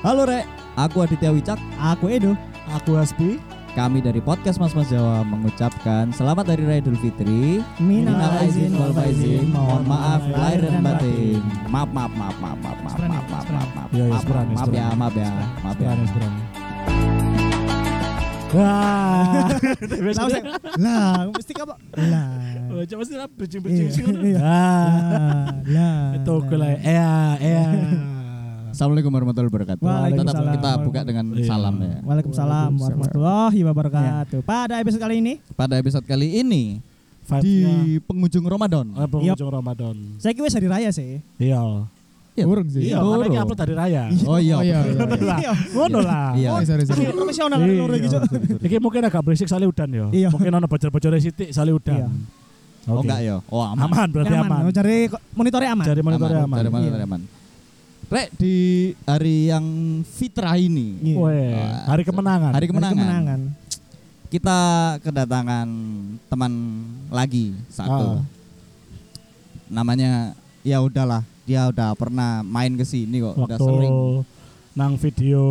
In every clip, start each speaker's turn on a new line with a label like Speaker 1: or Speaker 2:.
Speaker 1: Halo Rek, aku Aditya Wicak.
Speaker 2: Aku Edo.
Speaker 3: Aku Hasbi.
Speaker 1: Kami dari podcast Mas Mas Jawa mengucapkan selamat Hari Raya Idul Fitri.
Speaker 2: Minal
Speaker 1: aizin wal faizin. Mohon maaf
Speaker 2: lahir
Speaker 1: dan batin. Maaf maaf maaf maaf maaf maaf maaf maaf maaf maaf maaf maaf ya maaf ya maaf ya.
Speaker 3: Wah.
Speaker 2: Lah, mesti kamu. Lah.
Speaker 3: Coba sih lah bridging
Speaker 2: Iya,
Speaker 3: sih.
Speaker 2: iya.
Speaker 3: Ah,
Speaker 2: Lah.
Speaker 3: itu aku lah. Ya, ya.
Speaker 1: Assalamualaikum warahmatullahi wabarakatuh.
Speaker 2: Waalaikumsalam.
Speaker 1: Tetap kita buka dengan
Speaker 3: Iya.
Speaker 1: salam ya.
Speaker 2: Waalaikumsalam warahmatullahi wabarakatuh. Pada episode kali ini,
Speaker 1: Pada episode kali ini di penghujung Ramadan.
Speaker 3: apa ujung Ramadan.
Speaker 2: saya kira hari raya sih.
Speaker 3: Iya.
Speaker 1: Iya.
Speaker 4: Burung sih.
Speaker 3: Iya, karena ini upload dari raya.
Speaker 1: Oh iya.
Speaker 4: Oh iya, iya, iya.
Speaker 2: Iya.
Speaker 3: Ngono lah.
Speaker 1: Iya.
Speaker 4: Oh, sorry, sorry.
Speaker 2: Profesional
Speaker 3: Iya,
Speaker 2: loro iki, Cuk.
Speaker 3: Iki mungkin agak berisik soalnya udan ya.
Speaker 2: Iya.
Speaker 3: Mungkin ono bocor-bocornya sithik soalnya udan.
Speaker 2: Iya.
Speaker 1: Oh enggak ya? Oh aman.
Speaker 3: Aman berarti aman.
Speaker 2: Cari monitornya aman.
Speaker 3: Cari monitornya aman.
Speaker 2: Iya.
Speaker 1: dari aman. Rek di hari yang fitrah ini
Speaker 2: Iya.
Speaker 3: Weh, hari kemenangan.
Speaker 1: Hari
Speaker 2: Hari
Speaker 1: kemenangan.
Speaker 2: kemenangan.
Speaker 1: Kita kedatangan teman lagi satu.
Speaker 3: Ah.
Speaker 1: Namanya ya udahlah, dia udah pernah main ke sini kok, udah
Speaker 3: Waktu
Speaker 1: sering.
Speaker 3: nang video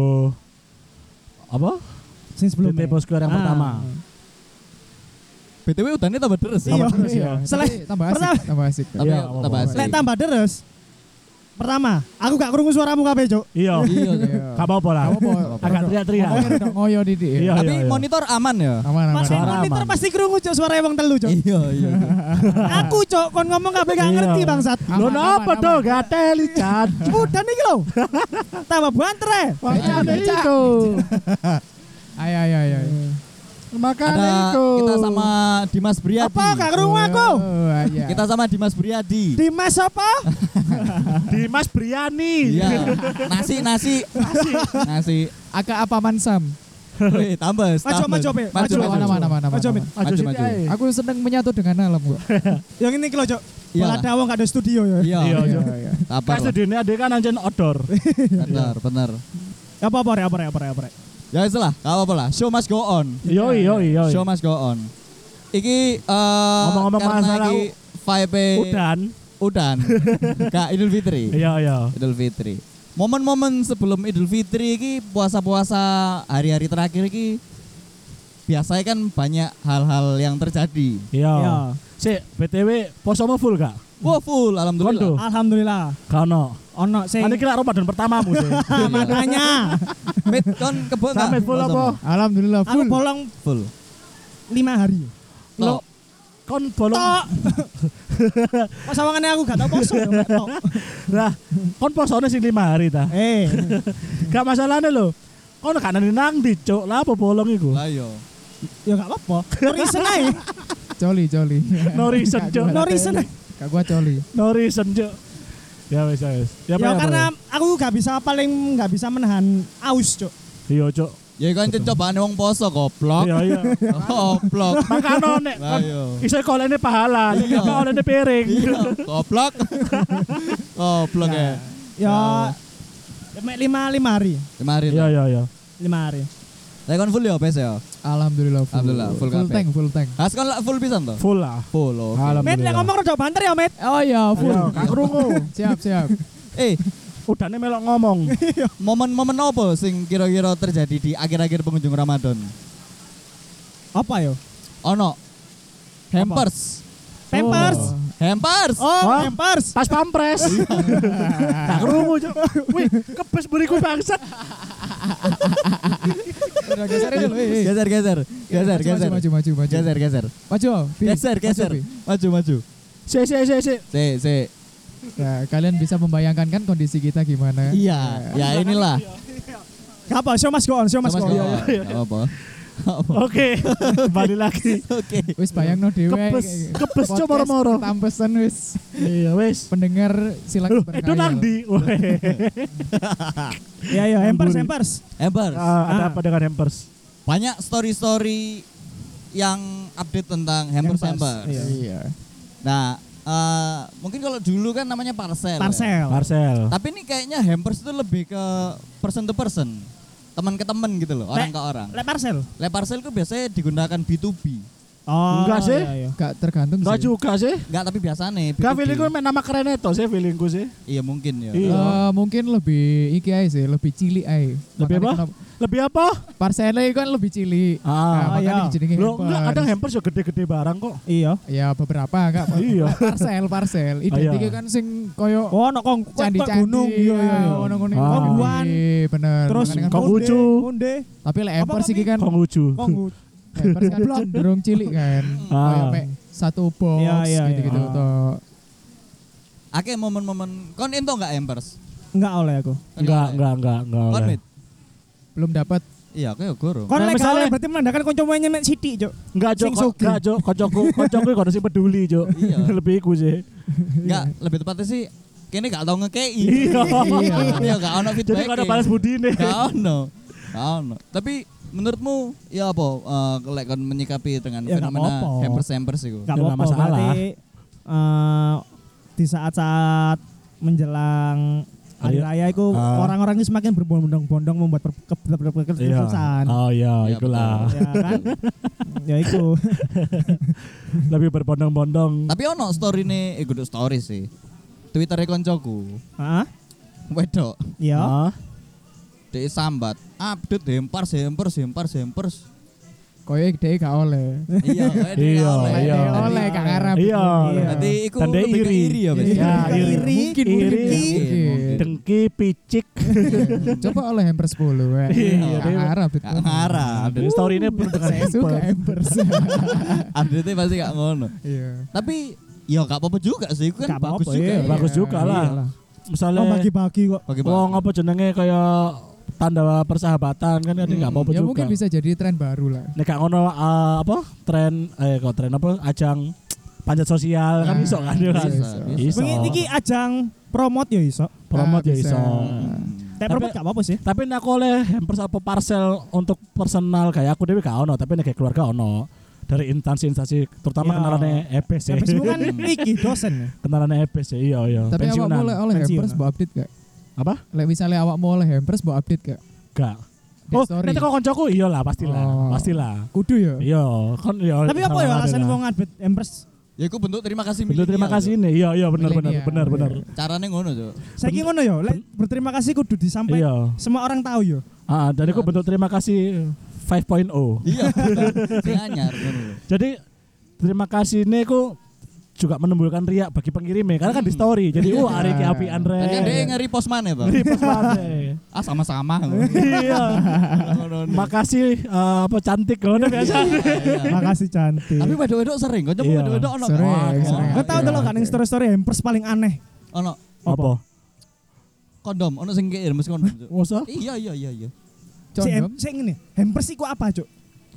Speaker 3: apa?
Speaker 2: Sing sebelumnya.
Speaker 3: Square yang
Speaker 2: Ah.
Speaker 3: pertama.
Speaker 1: BTW udannya tambah deres.
Speaker 2: Iya.
Speaker 1: Tambah-
Speaker 3: Terus ya.
Speaker 2: Selain-
Speaker 4: tambah asik, tambah asik.
Speaker 1: Tapi
Speaker 3: Iya,
Speaker 1: tambah asik.
Speaker 2: Lek tambah deres. Pertama, aku gak krungu suaramu kabeh, Cuk.
Speaker 3: Iya.
Speaker 1: Iya.
Speaker 3: Gak apa-apa lah. Agak teriak-teriak.
Speaker 4: Ngoyo didik.
Speaker 3: Iya,
Speaker 1: Tapi
Speaker 3: iya.
Speaker 1: monitor aman ya?
Speaker 4: Aman, aman.
Speaker 2: Mas monitor
Speaker 3: aman.
Speaker 2: pasti krungu, Cuk, suara wong telu, Cuk.
Speaker 1: Iya, iya.
Speaker 2: Aku, Cuk, kon ngomong kabeh gak
Speaker 3: Iya.
Speaker 2: ngerti, bangsat.
Speaker 3: Lo
Speaker 4: Aman,
Speaker 3: napa
Speaker 4: aman,
Speaker 3: tuh?
Speaker 4: aman.
Speaker 3: Gak teli, Chan.
Speaker 2: Udah nih lo. Tambah banter.
Speaker 3: Makanya
Speaker 4: Iya,
Speaker 3: itu.
Speaker 4: Ayo, ayo, ayo.
Speaker 3: Makanya
Speaker 1: Ada
Speaker 3: itu.
Speaker 1: kita sama Dimas Briadi.
Speaker 2: Apa gak krungu aku?
Speaker 4: Oh, iya.
Speaker 1: Kita sama Dimas Briadi.
Speaker 2: Dimas apa?
Speaker 3: Dimas Briani.
Speaker 1: Iya. Nasi, nasi. Nasi.
Speaker 4: Agak apa mansam?
Speaker 1: Wih, tambah.
Speaker 2: Maju,
Speaker 1: tambah.
Speaker 2: maju.
Speaker 1: Maju,
Speaker 2: Maju,
Speaker 1: maju.
Speaker 4: Mana, mana, mana,
Speaker 2: Maju,
Speaker 4: mana.
Speaker 3: Maju,
Speaker 1: Maju, maju.
Speaker 4: Aku seneng menyatu dengan alam kok.
Speaker 2: Yang ini kilo, Cuk.
Speaker 1: Iya.
Speaker 2: Malah ada wong gak ada studio ya.
Speaker 1: Iya,
Speaker 3: Iya,
Speaker 1: iya.
Speaker 3: iya. Kan studione ada kan anjen outdoor.
Speaker 1: Benar, benar.
Speaker 2: Apa apa rek,
Speaker 1: Ya wis lah, gak apa-apa lah. Show must go on.
Speaker 3: Yo yo yo.
Speaker 1: Show must go on. Iki eh
Speaker 3: Ngomong-ngomong masalah
Speaker 1: iki vibe
Speaker 3: Udan.
Speaker 1: udan. Kak Idul Fitri.
Speaker 3: Iya iya.
Speaker 1: Idul Fitri. Momen-momen sebelum Idul Fitri iki puasa-puasa hari-hari terakhir iki biasanya kan banyak hal-hal yang terjadi.
Speaker 3: Iya.
Speaker 2: Iya.
Speaker 3: Si BTW posomu full gak?
Speaker 1: Wah full, alhamdulillah.
Speaker 3: Kondo.
Speaker 2: Alhamdulillah.
Speaker 3: Gak ono.
Speaker 2: Sing
Speaker 3: Nanti kira Ramadan pertamamu sih.
Speaker 2: makanya
Speaker 1: Mit kon kebo nggak?
Speaker 3: Sampai full apa?
Speaker 4: Alhamdulillah
Speaker 2: aku
Speaker 4: full.
Speaker 2: bolong
Speaker 1: Full.
Speaker 2: lima hari.
Speaker 1: Lo,
Speaker 3: Kon bolong.
Speaker 2: Tok. Pas sawangannya aku gak tau poso. Tok.
Speaker 3: Lah, kon posone sing 5 hari ta.
Speaker 2: Eh,
Speaker 3: Gak masalahnya lho. Kon gak nang nang di cuk. Lah apa bolong iku?
Speaker 1: lah yo.
Speaker 2: ya gak apa-apa. Reason ae.
Speaker 4: Coli, coli.
Speaker 3: No reason,
Speaker 2: No reason ae.
Speaker 4: Gak gua coli.
Speaker 3: No reason cuk. Ya wis ya wis. Ya,
Speaker 2: Ya
Speaker 3: apa,
Speaker 2: karena aku gak bisa paling gak bisa menahan aus, Cuk.
Speaker 3: ya? Iya cuk.
Speaker 1: Ya kan cobaan wong poso goblok.
Speaker 3: Iya iya.
Speaker 1: Goblok.
Speaker 3: Makanya nek
Speaker 1: yo.
Speaker 3: iso kolene pahala,
Speaker 1: Iya.
Speaker 3: nek kolene piring.
Speaker 1: Iya, goblok. Goblok ya.
Speaker 2: Ya mek lima lima hari.
Speaker 1: Lima hari.
Speaker 3: Iya iya iya.
Speaker 2: Lima hari.
Speaker 1: Saya kan full ya pes ya.
Speaker 4: Alhamdulillah full.
Speaker 1: Alhamdulillah, full
Speaker 4: full tank, full tank.
Speaker 1: Has kan lah full pisan toh?
Speaker 3: Full lah.
Speaker 1: Full loh.
Speaker 2: Met
Speaker 3: Alhamdulillah.
Speaker 2: lek ngomong rada banter ya, Met.
Speaker 4: Oh iya, full.
Speaker 3: Krungu.
Speaker 4: Siap, siap.
Speaker 1: Eh,
Speaker 3: Udane melok ngomong.
Speaker 1: momen-momen apa sing kira-kira terjadi di akhir-akhir pengunjung Ramadan?
Speaker 2: Apa yo?
Speaker 1: Ono hampers.
Speaker 2: Pampers.
Speaker 4: Oh.
Speaker 1: Hampers.
Speaker 2: Oh,
Speaker 3: Hah?
Speaker 2: pampers.
Speaker 3: Tas pampres. Gak krungu cuk. Wih, kepes beriku bangsat.
Speaker 4: Geserin dulu. eh, eh.
Speaker 1: Geser, geser. Geser,
Speaker 4: Maju,
Speaker 1: geser.
Speaker 4: Maju, maju, maju.
Speaker 1: Geser, geser.
Speaker 4: Maju.
Speaker 1: Geser, geser. Maju, maju.
Speaker 3: Si si si si.
Speaker 1: Si, si.
Speaker 4: Ya, kalian bisa membayangkan kan kondisi kita gimana?
Speaker 1: Iya, ya inilah.
Speaker 2: Gak apa, show must go on, show must
Speaker 1: Sama
Speaker 2: go on.
Speaker 1: sekali.
Speaker 3: Oke, kembali lagi.
Speaker 1: Oke.
Speaker 4: Wis bayang no dewe.
Speaker 3: Kepes, kepes coba moro-moro.
Speaker 4: Tampesan wis.
Speaker 3: Iya wis.
Speaker 4: Pendengar silakan
Speaker 3: Loh, itu nang di.
Speaker 2: Iya, iya, hampers, hampers.
Speaker 1: Hampers.
Speaker 3: Ah, ada
Speaker 2: Ah.
Speaker 3: apa dengan hampers?
Speaker 1: Banyak story-story yang update tentang hampers hampers.
Speaker 2: Iya.
Speaker 4: Iya.
Speaker 1: Nah, eh, mungkin kalau dulu kan namanya parcel. ya.
Speaker 2: Parcel.
Speaker 3: Parcel.
Speaker 1: Tapi ini kayaknya hampers itu lebih ke person to person. Teman ke teman gitu loh, orang ke orang.
Speaker 2: Lek parcel.
Speaker 1: Lek parcel itu biasanya digunakan B2B.
Speaker 2: Oh,
Speaker 3: Enggak sih.
Speaker 2: iya, iya.
Speaker 4: Tergantung
Speaker 3: Enggak
Speaker 4: sih.
Speaker 3: juga sih.
Speaker 1: Enggak, tapi biasane.
Speaker 3: Gak
Speaker 1: B2B.
Speaker 3: feelingku main nama keren itu sih feelingku sih.
Speaker 1: Iya mungkin ya.
Speaker 3: Iya.
Speaker 4: Eh, mungkin lebih iki aja sih, lebih cilik aja.
Speaker 3: Lebih apa? Lebih apa?
Speaker 4: Parselnya kan lebih cilik.
Speaker 3: Ah.
Speaker 4: Nah,
Speaker 2: iya.
Speaker 4: dijenengi
Speaker 3: Lo enggak kadang hampers juga gede-gede barang kok.
Speaker 2: Iya.
Speaker 4: Ya beberapa enggak.
Speaker 3: Iya.
Speaker 4: Parcel, parcel. Identiknya kan sing koyo
Speaker 2: Oh, ono kong
Speaker 4: candi-candi
Speaker 2: gunung. Iya, iya, iya.
Speaker 4: ono ngono
Speaker 3: Ah.
Speaker 4: Kongguan. Bener.
Speaker 2: Terus
Speaker 4: kan-
Speaker 3: Kong
Speaker 2: onde,
Speaker 3: lucu.
Speaker 2: onde.
Speaker 4: tapi lek hampers iki kan
Speaker 3: Kok lucu.
Speaker 4: Hampers kan cenderung cilik kan.
Speaker 3: Ah.
Speaker 4: Mek satu box
Speaker 2: Iya, iya,
Speaker 4: gitu-gitu
Speaker 3: iya.
Speaker 4: toh.
Speaker 1: Ake momen-momen kon ento enggak hampers?
Speaker 2: Enggak oleh aku.
Speaker 3: Enggak, enggak, enggak, enggak.
Speaker 1: Kon
Speaker 3: oleh.
Speaker 1: mit.
Speaker 4: Belum dapat
Speaker 1: Iya, aku ya goro.
Speaker 2: Kon
Speaker 3: Nah,
Speaker 2: lek
Speaker 3: misalnya-
Speaker 2: oleh berarti menandakan kancamu nyemek sithik, Cuk.
Speaker 3: Enggak,
Speaker 2: sugih.
Speaker 3: Enggak, Jok. Kocokku, kocokku kok sih peduli, Jok.
Speaker 1: Iya.
Speaker 3: Lebih iku sih.
Speaker 1: Enggak, lebih tepatnya sih kene gak tau ngekei.
Speaker 3: Iya.
Speaker 1: Iya, gak ono
Speaker 3: Jadi
Speaker 1: feedback.
Speaker 3: kok ada balas budi nih.
Speaker 1: Gak ono. Gak ono. Tapi menurutmu ya apa eh lek kon menyikapi dengan
Speaker 2: Ya, gak
Speaker 1: fenomena
Speaker 2: apa-apa.
Speaker 1: hampers-hampers itu?
Speaker 3: Ya, nggak
Speaker 2: apa-apa.
Speaker 3: masalah.
Speaker 2: Berarti eh, di saat-saat menjelang hari
Speaker 3: Ayo.
Speaker 2: raya itu
Speaker 3: Ah.
Speaker 2: orang-orang ini semakin berbondong-bondong membuat per- ke- ke- ke- ke-
Speaker 3: Iya.
Speaker 2: keputusan.
Speaker 3: Oh iya,
Speaker 1: Iya,
Speaker 3: itulah.
Speaker 2: Ya kan? ya itu.
Speaker 3: Lebih berbondong-bondong.
Speaker 1: Tapi ono story nih, eh kudu story sih. Twitternya koncoku.
Speaker 2: Heeh.
Speaker 1: Wedok,
Speaker 2: Ya.
Speaker 1: Dia sambat, update hampers, hampers, hampers, hampers.
Speaker 4: koyo dhek gak oleh.
Speaker 1: iya, dia
Speaker 3: Iya, iya.
Speaker 4: Oleh gak ngarep.
Speaker 3: Iya.
Speaker 1: Jadi iku
Speaker 3: Dan dia
Speaker 1: lebih ke
Speaker 3: iri.
Speaker 1: iri ya.
Speaker 3: Iya,
Speaker 2: Iya,
Speaker 3: iri.
Speaker 2: iri.
Speaker 4: Mungkin,
Speaker 3: Iri. Dengki, picik.
Speaker 4: Coba oleh hampers 10 ya.
Speaker 3: Iya,
Speaker 4: Gak ngarep itu.
Speaker 1: Gak ngarah.
Speaker 3: Jadi story ini penuh dengan
Speaker 4: Saya suka
Speaker 3: hampers.
Speaker 4: hampers.
Speaker 1: Update pasti gak ngono.
Speaker 4: Iya.
Speaker 1: Tapi ya gak apa-apa juga sih, itu kan bagus
Speaker 2: apa-apa,
Speaker 1: juga.
Speaker 2: iya.
Speaker 1: ya.
Speaker 3: Bagus juga lah. Misalnya
Speaker 2: Oh bagi-bagi kok.
Speaker 1: Bagi
Speaker 3: Wong apa jenenge kayak tanda persahabatan kan kan nggak apa-apa
Speaker 4: Ya
Speaker 3: juga.
Speaker 4: mungkin bisa jadi tren baru lah.
Speaker 3: Nek gak ngono eh, apa tren eh kok tren apa ajang panjat sosial kan
Speaker 4: Nah,
Speaker 3: iso kan ya kan.
Speaker 1: bisa.
Speaker 3: Iso.
Speaker 2: Iki ajang promote ya iso.
Speaker 3: Promote
Speaker 4: Ah,
Speaker 3: ya
Speaker 4: bisa.
Speaker 3: iso.
Speaker 2: Tapi
Speaker 3: Tapi-
Speaker 2: promote gak apa-apa sih.
Speaker 3: Tapi nek oleh hampers apa parcel untuk personal kayak aku dewe gak ono, tapi nek keluarga ono. Dari instansi-instansi terutama
Speaker 2: Ya.
Speaker 3: kenalannya EBS ya.
Speaker 2: Habis kan iki dosen ya.
Speaker 3: kenalannya ya. Iya, iya.
Speaker 4: Tapi awakmu
Speaker 3: Pensiunan.
Speaker 4: oleh oleh
Speaker 2: Pensiunan.
Speaker 4: hampers mbok update gak?
Speaker 3: Apa?
Speaker 4: Lek misalnya awakmu oleh hampers mbok update gak?
Speaker 3: Gak. Oh,
Speaker 4: story.
Speaker 3: nek kok koncoku iyalah pastilah.
Speaker 4: Oh.
Speaker 3: Pastilah.
Speaker 4: Kudu ya.
Speaker 3: Iya, kan iya.
Speaker 2: Tapi apa ya alasan
Speaker 3: ada lah.
Speaker 2: wong update Empress?
Speaker 1: Ya iku bentuk terima kasih
Speaker 3: Bentuk terima kasih ini. Iya, iya benar benar benar benar.
Speaker 4: iya.
Speaker 1: Caranya ngono, Cuk.
Speaker 2: Saiki ngono ya, lek berterima kasih kudu disampaikan
Speaker 3: Iya.
Speaker 2: semua orang tahu ya.
Speaker 3: Ah, dari aku bentuk terima kasih 5.0.
Speaker 1: Iya.
Speaker 3: Jadi terima kasih ini aku juga menimbulkan riak bagi pengirimnya karena kan di story. Jadi wah hari ki api Andre.
Speaker 1: Tadi dia nge-repost mana, Bang?
Speaker 3: Repost maneh.
Speaker 1: Ah sama-sama.
Speaker 3: Iya. Makasih eh, apa cantik ngono biasa.
Speaker 1: Iya.
Speaker 2: Makasih cantik.
Speaker 1: Tapi wedok-wedok sering, kok coba
Speaker 3: Iya.
Speaker 1: wedok-wedok ono.
Speaker 4: Sering.
Speaker 2: Kau tahu
Speaker 3: Iya.
Speaker 2: dulu kan yang story-story Empress paling aneh.
Speaker 1: Ono
Speaker 3: Apa?
Speaker 1: kondom, ono sing kirim mesti kondom.
Speaker 3: Masa?
Speaker 1: Iya iya iya iya.
Speaker 2: Si ngene, Hampers iku apa, Cuk?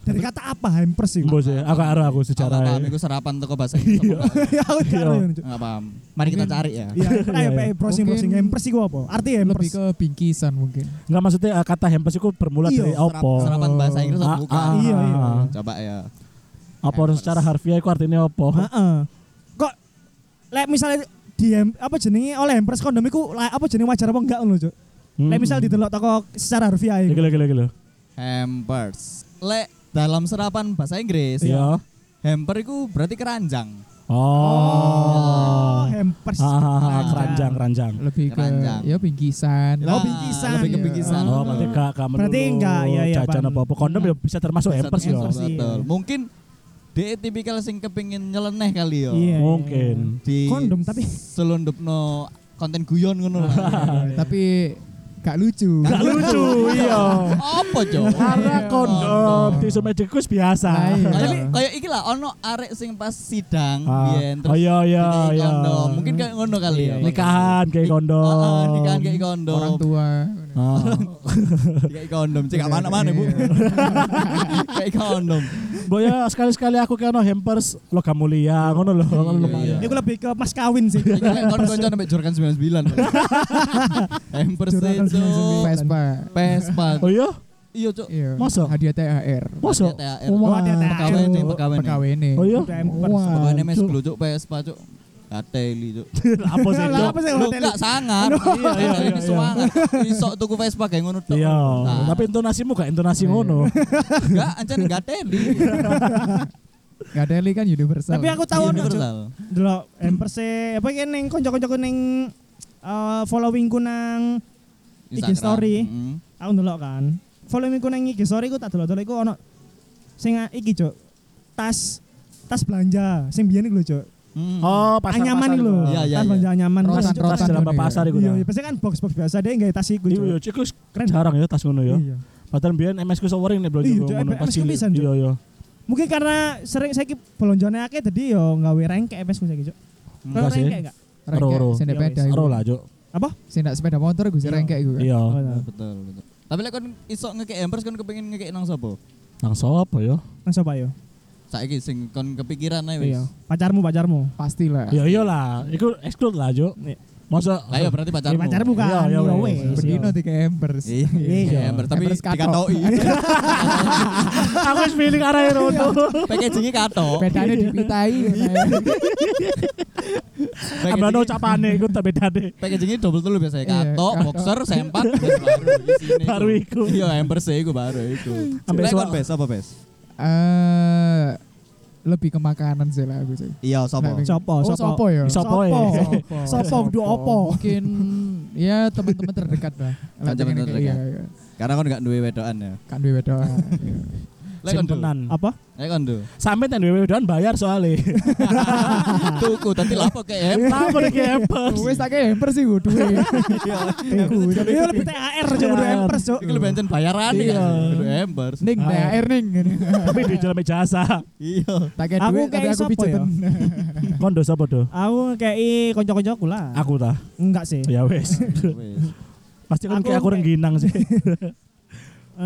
Speaker 2: Dari kata apa Hampers iku?
Speaker 3: Mbok sih, aku arah aku
Speaker 1: Secara
Speaker 3: secara.
Speaker 1: paham iku serapan teko bahasa Inggris.
Speaker 3: Iya.
Speaker 1: apa, Pak?
Speaker 2: Ya aku karo
Speaker 3: Iya.
Speaker 2: ya.
Speaker 1: Enggak paham. Mari kita cari ya.
Speaker 2: Iya, ayo
Speaker 3: Iya,
Speaker 2: pe browsing-browsing
Speaker 4: Mungkin-
Speaker 2: Hampers iku apa? Arti Hampers.
Speaker 4: Lebih ke bingkisan mungkin.
Speaker 3: Enggak maksudnya eh, kata hampers itu bermula
Speaker 2: Iya,
Speaker 3: dari opo.
Speaker 1: Serapan bahasa Inggris atau
Speaker 3: Ah,
Speaker 1: bukan?
Speaker 3: ah,
Speaker 2: Iya, iya.
Speaker 3: ah.
Speaker 1: Coba ya.
Speaker 3: Apa
Speaker 1: Hampers.
Speaker 3: secara harfiah itu artinya opo?
Speaker 2: Heeh. Kok lek misalnya di apa jenenge oleh Hampers kondom iku apa jenenge wajar apa enggak ngono, Cuk? Lek
Speaker 3: Hmm.
Speaker 2: misal didelok toko secara harfiah iku.
Speaker 3: Gila gila gila.
Speaker 1: Hampers. Lek dalam serapan bahasa Inggris,
Speaker 3: Iya.
Speaker 1: hamper itu berarti keranjang.
Speaker 2: Oh,
Speaker 3: Oh.
Speaker 2: Hampers.
Speaker 3: Ah, ah, ah,
Speaker 2: Keranjang.
Speaker 3: keranjang keranjang.
Speaker 4: Lebih ke
Speaker 1: Keranjang.
Speaker 4: ya bingkisan.
Speaker 2: Oh, bingkisan.
Speaker 1: Lebih ke bingkisan.
Speaker 3: Oh, berarti gak gak
Speaker 2: Berarti enggak, iya, iya,
Speaker 3: jajan
Speaker 2: Pan.
Speaker 3: apa apa. Kondom ya bisa termasuk hampers ya.
Speaker 2: Iya.
Speaker 1: Betul. Mungkin dia tipikal sing kepingin nyeleneh kali ya.
Speaker 2: Iya.
Speaker 3: Mungkin.
Speaker 1: Di
Speaker 2: Kondom tapi
Speaker 1: selundupno konten guyon ngono lah.
Speaker 4: Tapi gak lucu.
Speaker 3: Gak lucu, iya.
Speaker 1: Apa, Cok?
Speaker 3: Karena kondom tisu medikus biasa.
Speaker 4: Nah, iya.
Speaker 1: Kayak kayak iki lah ono arek sing pas sidang
Speaker 3: Ah.
Speaker 1: biyen
Speaker 3: Oh iya iya iya.
Speaker 1: kondom. Mungkin kayak ngono kali ya.
Speaker 3: Nikahan kayak kondom.
Speaker 1: Heeh, nikahan kayak kondom.
Speaker 4: Orang tua.
Speaker 3: Ah.
Speaker 1: Kayak kondom, cek mana mana Bu. Kayak kondom.
Speaker 3: Boy ya sekali-sekali aku kena hampers logam mulia ngono loh. ngono
Speaker 1: Iya,
Speaker 3: lumayan.
Speaker 1: iya.
Speaker 2: iku lebih ke mas kawin sih.
Speaker 1: Iki lek kon kanca sampai Jorkan 99. Hampers
Speaker 2: 99.
Speaker 4: Vespa.
Speaker 1: Vespa.
Speaker 3: Oh iya?
Speaker 1: Iya, Cuk.
Speaker 4: Iya.
Speaker 3: Masa?
Speaker 4: Hadiah THR.
Speaker 3: Masa?
Speaker 1: Hadiah THR.
Speaker 2: Oh, hadiah THR.
Speaker 1: Pegawai nih, pegawai nih.
Speaker 4: Pegawai nih.
Speaker 3: Oh iya?
Speaker 1: Pokoknya mes
Speaker 3: Cuk.
Speaker 1: glu Cuk Vespa, Cuk. Ateli, Cuk.
Speaker 3: Apa sih?
Speaker 2: Lah,
Speaker 3: Cok?
Speaker 2: apa sih
Speaker 1: Lu
Speaker 2: hotel?
Speaker 1: enggak sangar.
Speaker 3: Iya, iya, iya,
Speaker 1: Ini
Speaker 3: iya.
Speaker 1: semangat. Iso tuku Vespa kayak ngono tok.
Speaker 3: Iya,
Speaker 1: Nah,
Speaker 3: tapi intonasimu gak intonasi ngono.
Speaker 1: enggak ancen enggak teli.
Speaker 4: Kan universal.
Speaker 2: Tapi aku tahu ono Cuk.
Speaker 1: universal.
Speaker 2: Delok hampers e apa iki ning kanca-kancaku ning eh, followingku nang IG
Speaker 1: Instagram.
Speaker 2: story.
Speaker 1: Mm.
Speaker 2: Aku ndelok kan. Followingku nang IG story ku tak delok-delok iku ono sing iki Cuk. Tas tas belanja sing biyen iku lho Cuk.
Speaker 1: Mm.
Speaker 3: Oh, pasar
Speaker 2: Anyaman iku lho.
Speaker 1: Iya, iya,
Speaker 2: Tas
Speaker 1: iya.
Speaker 2: belanja anyaman.
Speaker 4: Rotan,
Speaker 2: Tas, Cuk.
Speaker 3: Tas dalam pasar iku.
Speaker 2: Iya, iya, biasanya kan box-box biasa deh nggak tas iku
Speaker 3: Iya,
Speaker 2: Cuk.
Speaker 3: iya, wis
Speaker 2: Keren.
Speaker 3: jarang ya tas ngono ya.
Speaker 2: Iya.
Speaker 3: Padahal biyen MS ku sewering nek belanja ngono
Speaker 2: Cuk,
Speaker 3: pas
Speaker 2: ku
Speaker 3: cilik.
Speaker 2: Cuk.
Speaker 3: Iya, iya.
Speaker 2: Mungkin karena sering saya belonjone akeh jadi yo nggawe rengke MS ku saiki Cuk.
Speaker 3: Enggak
Speaker 2: Kau
Speaker 3: sih.
Speaker 2: rengke enggak?
Speaker 3: Ro, ro.
Speaker 4: Rengke, sing iku.
Speaker 3: Ro lah, Cuk.
Speaker 2: Apa?
Speaker 4: Sing nak sepeda motor gue
Speaker 2: Iya.
Speaker 4: rengke iku.
Speaker 3: Iya.
Speaker 1: Betul, betul. Tapi lek kon iso ngekek hampers kon kepengin ngekek nang sapa?
Speaker 3: Nang sapa ya?
Speaker 2: Nang sapa yo?
Speaker 1: Saiki sing kon kepikiran ae wis.
Speaker 2: Iya. Pacarmu, pacarmu.
Speaker 4: Pasti lah.
Speaker 3: Ya iyalah, iku exclude lah, Cuk.
Speaker 2: Iya.
Speaker 3: Masa
Speaker 1: Lah ya berarti
Speaker 2: Ya,
Speaker 1: pacarmu.
Speaker 2: pacarmu kan.
Speaker 3: Iya, iya,
Speaker 2: Iya.
Speaker 4: Bendino tiga hampers.
Speaker 1: Iya,
Speaker 2: Iya.
Speaker 1: hampers tapi dikatoki.
Speaker 3: aku wis feeling arah rono.
Speaker 1: Packagingnya katok.
Speaker 4: Bedane dipitai.
Speaker 3: Ambilane ucapane iku tak bedane.
Speaker 1: Packagingnya double telu biasanya
Speaker 4: Iya,
Speaker 1: katok, boxer, sempak, terus baru isine
Speaker 3: Baru iku.
Speaker 1: Iya, hampers iku baru iku. Kon
Speaker 3: suara-
Speaker 1: bes apa bes?
Speaker 4: Eh lebih ke makanan sih lah aku sih.
Speaker 1: Iya?
Speaker 4: Nah,
Speaker 2: Sopo,
Speaker 4: Oh,
Speaker 2: sopo.
Speaker 4: sopo ya?
Speaker 3: Sopo ya?
Speaker 2: Sopo. Sopo kudu opo?
Speaker 4: Mungkin ya teman-teman terdekat lah.
Speaker 1: Teman-teman terdekat.
Speaker 4: Iya, iya.
Speaker 1: Karena kon gak duwe wedokan ya.
Speaker 4: Kan duwe wedoan. Iya.
Speaker 3: Simpenan.
Speaker 2: Apa?
Speaker 1: Lek kon du.
Speaker 3: Sampe ten dhewe wedoan bayar soalnya.
Speaker 1: Tuku tadi lapo ke hampers.
Speaker 3: Lama iki hampers.
Speaker 4: Wes tak kayak hampers sih gue duwe.
Speaker 2: Iku. Iya lebih THR Cuk, kudu hampers Cuk.
Speaker 1: Iku lebih encen bayaran
Speaker 3: Iya.
Speaker 1: kan. Kudu hampers.
Speaker 4: Ning. THR ning.
Speaker 3: Tapi di jalan jasa.
Speaker 1: Iya.
Speaker 4: Tak kayak
Speaker 2: Aku
Speaker 4: duit tapi
Speaker 2: kayak
Speaker 4: aku
Speaker 2: sopo
Speaker 4: pijetin.
Speaker 3: Kondo sapa do?
Speaker 2: Aku kayak kanca-kancaku lah.
Speaker 3: Aku ta.
Speaker 2: Enggak sih.
Speaker 3: Ya wes. Pasti kan kayak aku rengginang sih.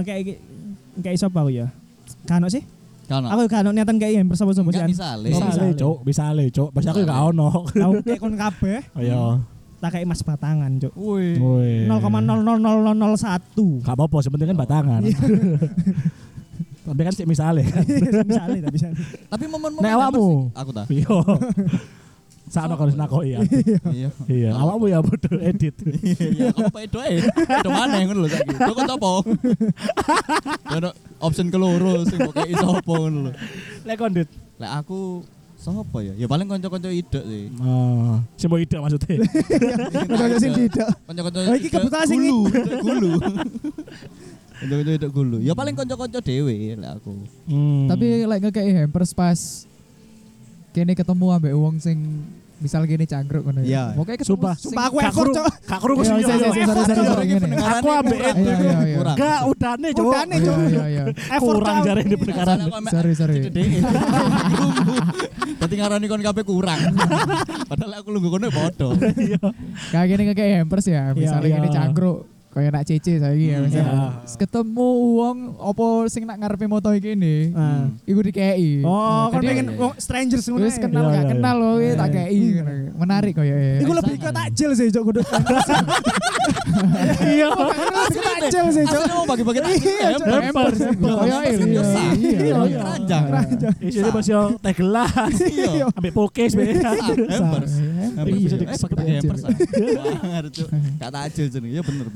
Speaker 2: Kayak kayak sapa aku ya? Kano sih?
Speaker 1: Kono.
Speaker 2: Aku kano niatan kayak hampers apa sapa sih?
Speaker 1: Misale.
Speaker 2: Oh,
Speaker 3: Bisa le. Cuk. Bisa le, Cuk. Pasti aku gak ono.
Speaker 2: Tahu kayak kon kabeh
Speaker 3: Ayo.
Speaker 2: tak kayak emas batangan Cuk.
Speaker 1: Wih.
Speaker 3: Woi.
Speaker 2: 0,00001.
Speaker 3: Gak apa-apa, sepenting kan batangan. Tapi kan sih misalnya.
Speaker 2: Misalnya tapi misalnya.
Speaker 1: Tapi momen-momen
Speaker 3: Nek awakmu?
Speaker 1: hampers- Aku ta.
Speaker 3: Iya. Sakno kalau nakoi ya.
Speaker 1: Iya.
Speaker 3: Iya, awakmu ya bodoh edit.
Speaker 1: Iya, kamu pakai doa ya. Edo mana yang ngono lho saiki. Kok kok apa? Ono option keloro sing kok iso apa ngono lho.
Speaker 3: Lek kondit.
Speaker 1: Lek aku sapa ya? Ya paling kanca-kanca idek sih.
Speaker 3: Oh, sing mau ide maksudnya.
Speaker 2: Udah sing tidak.
Speaker 1: Kanca-kanca
Speaker 2: Oh, iki
Speaker 1: idek
Speaker 2: kebetulan sing
Speaker 1: gulu, idek gulu. Kanca-kanca idek gulu. Ya paling kanca-kanca dhewe lek aku.
Speaker 3: Hmm.
Speaker 4: Tapi lek ngekei hampers pas kene ketemu ambek wong sing misal gini cangkruk ngono
Speaker 1: Iya.
Speaker 4: ya. Pokoknya ketemu
Speaker 3: Sumpah.
Speaker 2: Sumpah aku effort Cuk.
Speaker 3: Gak kru
Speaker 4: Iya,
Speaker 3: sih.
Speaker 4: iya, iya, iya.
Speaker 3: Aku ambek
Speaker 4: Iya, iya, iya.
Speaker 1: kurang.
Speaker 3: Gak udane, Cuk.
Speaker 2: Udane.
Speaker 4: Iya, iya, iya.
Speaker 2: Effort
Speaker 3: Kurang jare di
Speaker 1: ambek
Speaker 4: Sorry, sorry.
Speaker 1: Berarti ngarani kon kabeh kurang. Padahal aku lungguh kono padha.
Speaker 4: Kayak gini ngekei hampers ya. Misalnya
Speaker 3: Iya.
Speaker 4: gini cangkruk kayak nak cece saiki ya misalnya.
Speaker 3: Iya.
Speaker 4: Terus ketemu wong opo sing nak ngarepe moto iki ini.
Speaker 2: Ah.
Speaker 4: Iku dikei.
Speaker 2: Oh, kon
Speaker 4: Jadi,
Speaker 2: pengen
Speaker 1: iya.
Speaker 2: wong strangers ngono.
Speaker 4: Wis
Speaker 2: ae.
Speaker 4: kenal
Speaker 3: Iya,
Speaker 4: gak
Speaker 3: iya,
Speaker 4: kenal loh,
Speaker 2: iya.
Speaker 4: tak kei. Menarik kok ya.
Speaker 2: Iku
Speaker 1: Iya.
Speaker 2: lebih ke takjil sih Cuk kudu.
Speaker 3: Iya.
Speaker 2: Takjil sih.
Speaker 1: Aslinya mau bagi-bagi tak
Speaker 2: Iya, Cuk.
Speaker 3: Hampers.
Speaker 4: Koyo
Speaker 1: Hampers kan
Speaker 4: iya. Iya,
Speaker 1: Iya,
Speaker 4: iya.
Speaker 3: Isinya masih yo teh gelas.
Speaker 1: Iya.
Speaker 3: Ambek pokes be.
Speaker 1: Hampers. Hampers bisa
Speaker 3: Iya.
Speaker 1: eh pakai hampers. ah. Wah, Cuk. Gak takjil jeneng. Ya bener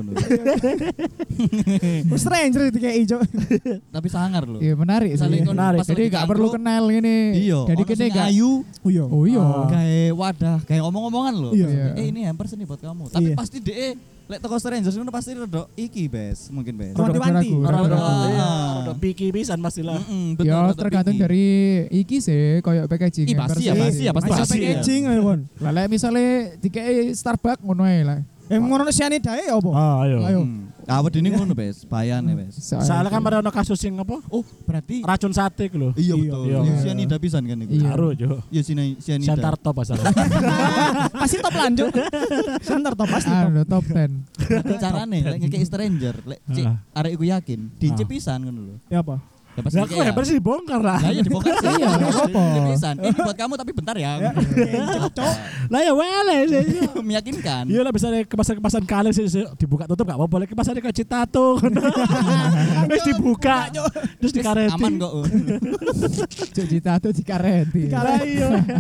Speaker 2: Wis stranger dikei Cuk.
Speaker 1: Tapi sangar loh.
Speaker 4: Iya menarik sih.
Speaker 1: Kon
Speaker 3: Menarik.
Speaker 4: Jadi gak perlu kenal gini.
Speaker 1: Iya.
Speaker 4: Jadi kene gak.
Speaker 1: ayu.
Speaker 2: Oh iya.
Speaker 4: Oh iya.
Speaker 1: Kayak wadah, kayak omong-omongan loh.
Speaker 2: Iya.
Speaker 1: Eh ini hampers nih buat kamu. Tapi
Speaker 2: Iya.
Speaker 1: pasti deh lek toko strangers itu pasti rodok iki bes, mungkin bes.
Speaker 4: Ragu-ragu.
Speaker 1: Orang-
Speaker 4: Ragu-ragu.
Speaker 1: Iya.
Speaker 3: Udah piki pisan pastilah.
Speaker 1: Mm-mm, betul,
Speaker 4: Ya
Speaker 1: rodok
Speaker 4: tergantung dari iki sih, koyo packaging.
Speaker 1: Ih, pasti ya, pasti
Speaker 4: sih.
Speaker 1: ya, pasti pasti.
Speaker 2: packaging kon.
Speaker 4: Lah lek misale dikei Starbucks ngono ae lah.
Speaker 2: Eh ngono sianida ya apa?
Speaker 3: Ah, ayo.
Speaker 2: Ayo.
Speaker 1: Ah, ini ngono bes, bayane bes.
Speaker 3: Soalnya kan pada ono kasus sing apa?
Speaker 1: Oh, berarti
Speaker 3: Racun sate ku lho.
Speaker 1: Iya
Speaker 2: Iya.
Speaker 1: betul.
Speaker 3: Iya.
Speaker 1: Iya. Sianida pisan kan iku.
Speaker 4: Iya.
Speaker 3: Karo yo.
Speaker 1: Iya sianida.
Speaker 3: Siantar top asal.
Speaker 2: Pasti top lanjut. Santar top pasti top.
Speaker 4: Anu top 10.
Speaker 1: Berarti carane lek ngekek stranger, lek cek
Speaker 3: Ah.
Speaker 1: arek iku yakin, dicip
Speaker 3: Ah.
Speaker 1: pisan ngono lho.
Speaker 2: Ya apa?
Speaker 1: Ya pas
Speaker 3: Lah
Speaker 1: ngekek
Speaker 3: kok
Speaker 1: ya.
Speaker 3: hampers dibongkar lah.
Speaker 1: Lah ya dibongkar sih.
Speaker 4: Iya, nggak apa-apa.
Speaker 1: Dicip pisan. Ini buat kamu tapi bentar ya.
Speaker 2: Cok.
Speaker 3: Lah ya wele sih.
Speaker 1: Meyakinkan.
Speaker 3: Iya lah misalnya kemasan-kemasan kalian sih sih, dibuka tutup gak apa-apa. Lagi kemasannya ke Citato. Terus dibuka. Terus dikareti.
Speaker 1: Aman kok.
Speaker 4: Cuk cita tuh dikareti.
Speaker 2: Dikareti.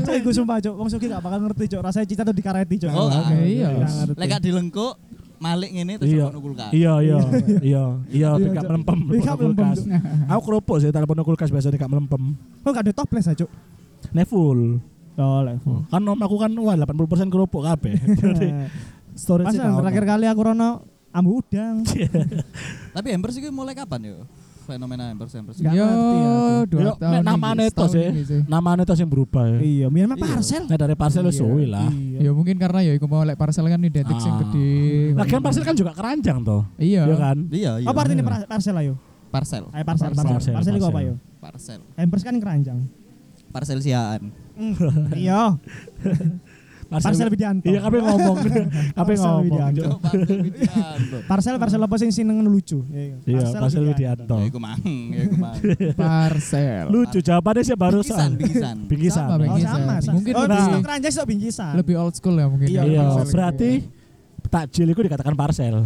Speaker 2: Cok iku sumpah Cok. Wong Sugi gak bakal ngerti Cok. Rasanya cita tuh dikareti Cok.
Speaker 1: Oh,
Speaker 4: Oke, iya.
Speaker 1: Lek gak dilengkuk malik ngene terus
Speaker 3: Iya.
Speaker 1: kulkas.
Speaker 3: Iya iya iya iya
Speaker 2: Iya,
Speaker 3: gak melempem
Speaker 2: Iya, gak melempem,
Speaker 3: kulkas. Aku kerupuk sih telepon kulkas biasanya gak melempem.
Speaker 2: Kok gak ada toples aja, Cuk?
Speaker 3: Nek full.
Speaker 2: Oh, lah.
Speaker 3: Kan om aku kan wah 80% kerupuk kabeh. Storage
Speaker 2: Pas terakhir kali aku rono ambu udang.
Speaker 1: Tapi hampers iki mulai kapan yo? Fenomena hampers hampers.
Speaker 2: Gak
Speaker 4: Yo,
Speaker 2: ngerti aku.
Speaker 4: dua
Speaker 3: Yo,
Speaker 4: tahun
Speaker 3: itu
Speaker 4: setahun
Speaker 3: sih.
Speaker 4: sih.
Speaker 3: Namanya itu yang berubah ya.
Speaker 2: Iya, biar mah
Speaker 1: Iya.
Speaker 2: parcel.
Speaker 3: Nah dari parcel lu
Speaker 2: Iya,
Speaker 3: suwi lah.
Speaker 2: Iya.
Speaker 4: Ya mungkin karena ya iku mau lek parcel kan identik sing
Speaker 3: Ah.
Speaker 4: gede.
Speaker 3: Lagian parcel kan juga keranjang toh.
Speaker 4: Iya.
Speaker 3: Iya kan?
Speaker 1: Iya, iya.
Speaker 2: Apa artinya par- parcel ayo?
Speaker 1: Parcel.
Speaker 2: Ayo parcel,
Speaker 3: Parcel,
Speaker 2: parcel. Itu apa yo?
Speaker 1: Parcel.
Speaker 2: Hampers kan keranjang.
Speaker 1: Parcel siaan.
Speaker 2: Iya, parcel Widianto.
Speaker 3: Iya kami ngomong. kami
Speaker 2: Parcel
Speaker 3: ngomong.
Speaker 2: Widianto.
Speaker 1: Parcel
Speaker 2: parcel apa sing seneng lucu?
Speaker 3: Iya, parcel Widianto.
Speaker 1: Ya iku mang, ya iku mang.
Speaker 4: Parcel.
Speaker 3: Lucu jawabannya sih barusan.
Speaker 1: bingkisan.
Speaker 3: Bingkisan.
Speaker 4: Sama,
Speaker 2: Oh,
Speaker 4: Bingkisan.
Speaker 2: sama, sama.
Speaker 4: Mungkin
Speaker 2: oh,
Speaker 4: lebih-
Speaker 2: sok bingkisan.
Speaker 4: Lebih old school ya mungkin.
Speaker 2: Iya,
Speaker 3: Iya, berarti takjil itu dikatakan parcel.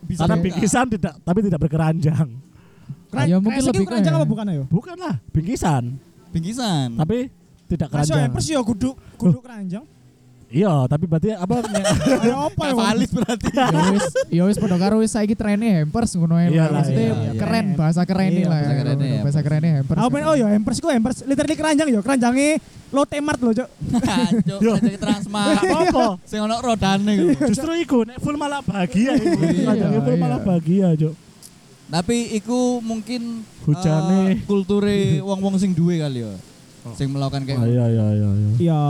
Speaker 1: Bisa
Speaker 3: Karena bingkisan tidak tapi tidak berkeranjang.
Speaker 2: Keran-
Speaker 4: Ya, mungkin lebih
Speaker 2: keranjang
Speaker 4: ke-
Speaker 2: apa bukan ayo?
Speaker 3: Bukan lah, bingkisan.
Speaker 1: Bingkisan.
Speaker 3: Tapi tidak keranjang.
Speaker 2: hampers yo kudu kudu keranjang.
Speaker 3: Iya, tapi berarti apa?
Speaker 2: Ayo apa ya?
Speaker 1: Valid berarti.
Speaker 4: ya wis ya wis padha karo wis saiki trene hampers ngono ae.
Speaker 3: Iya
Speaker 4: Maksudnya
Speaker 1: iya, iya.
Speaker 4: keren bahasa keren lah.
Speaker 1: bahasa
Speaker 4: ya.
Speaker 1: kerennya
Speaker 4: Bahasa
Speaker 1: hampers.
Speaker 4: kerennya hampers.
Speaker 2: Aku pengen oh yo hampers ku hampers literally keranjang yo, keranjange Lotte Mart lho, Cuk.
Speaker 1: Cuk,
Speaker 3: Yo.
Speaker 1: jadi transmart.
Speaker 3: Apa-apa.
Speaker 1: Sing ono rodane iku.
Speaker 3: Justru iku nek full malah bahagia iku.
Speaker 4: Iya,
Speaker 3: Keranjangnya full malah bahagia, Cuk.
Speaker 1: Tapi iku mungkin
Speaker 3: Hujane.
Speaker 1: eh, kulture wong-wong sing duwe kali ya. Sing melakukan kayak
Speaker 3: Oh, iya iya iya iya.
Speaker 2: Ya,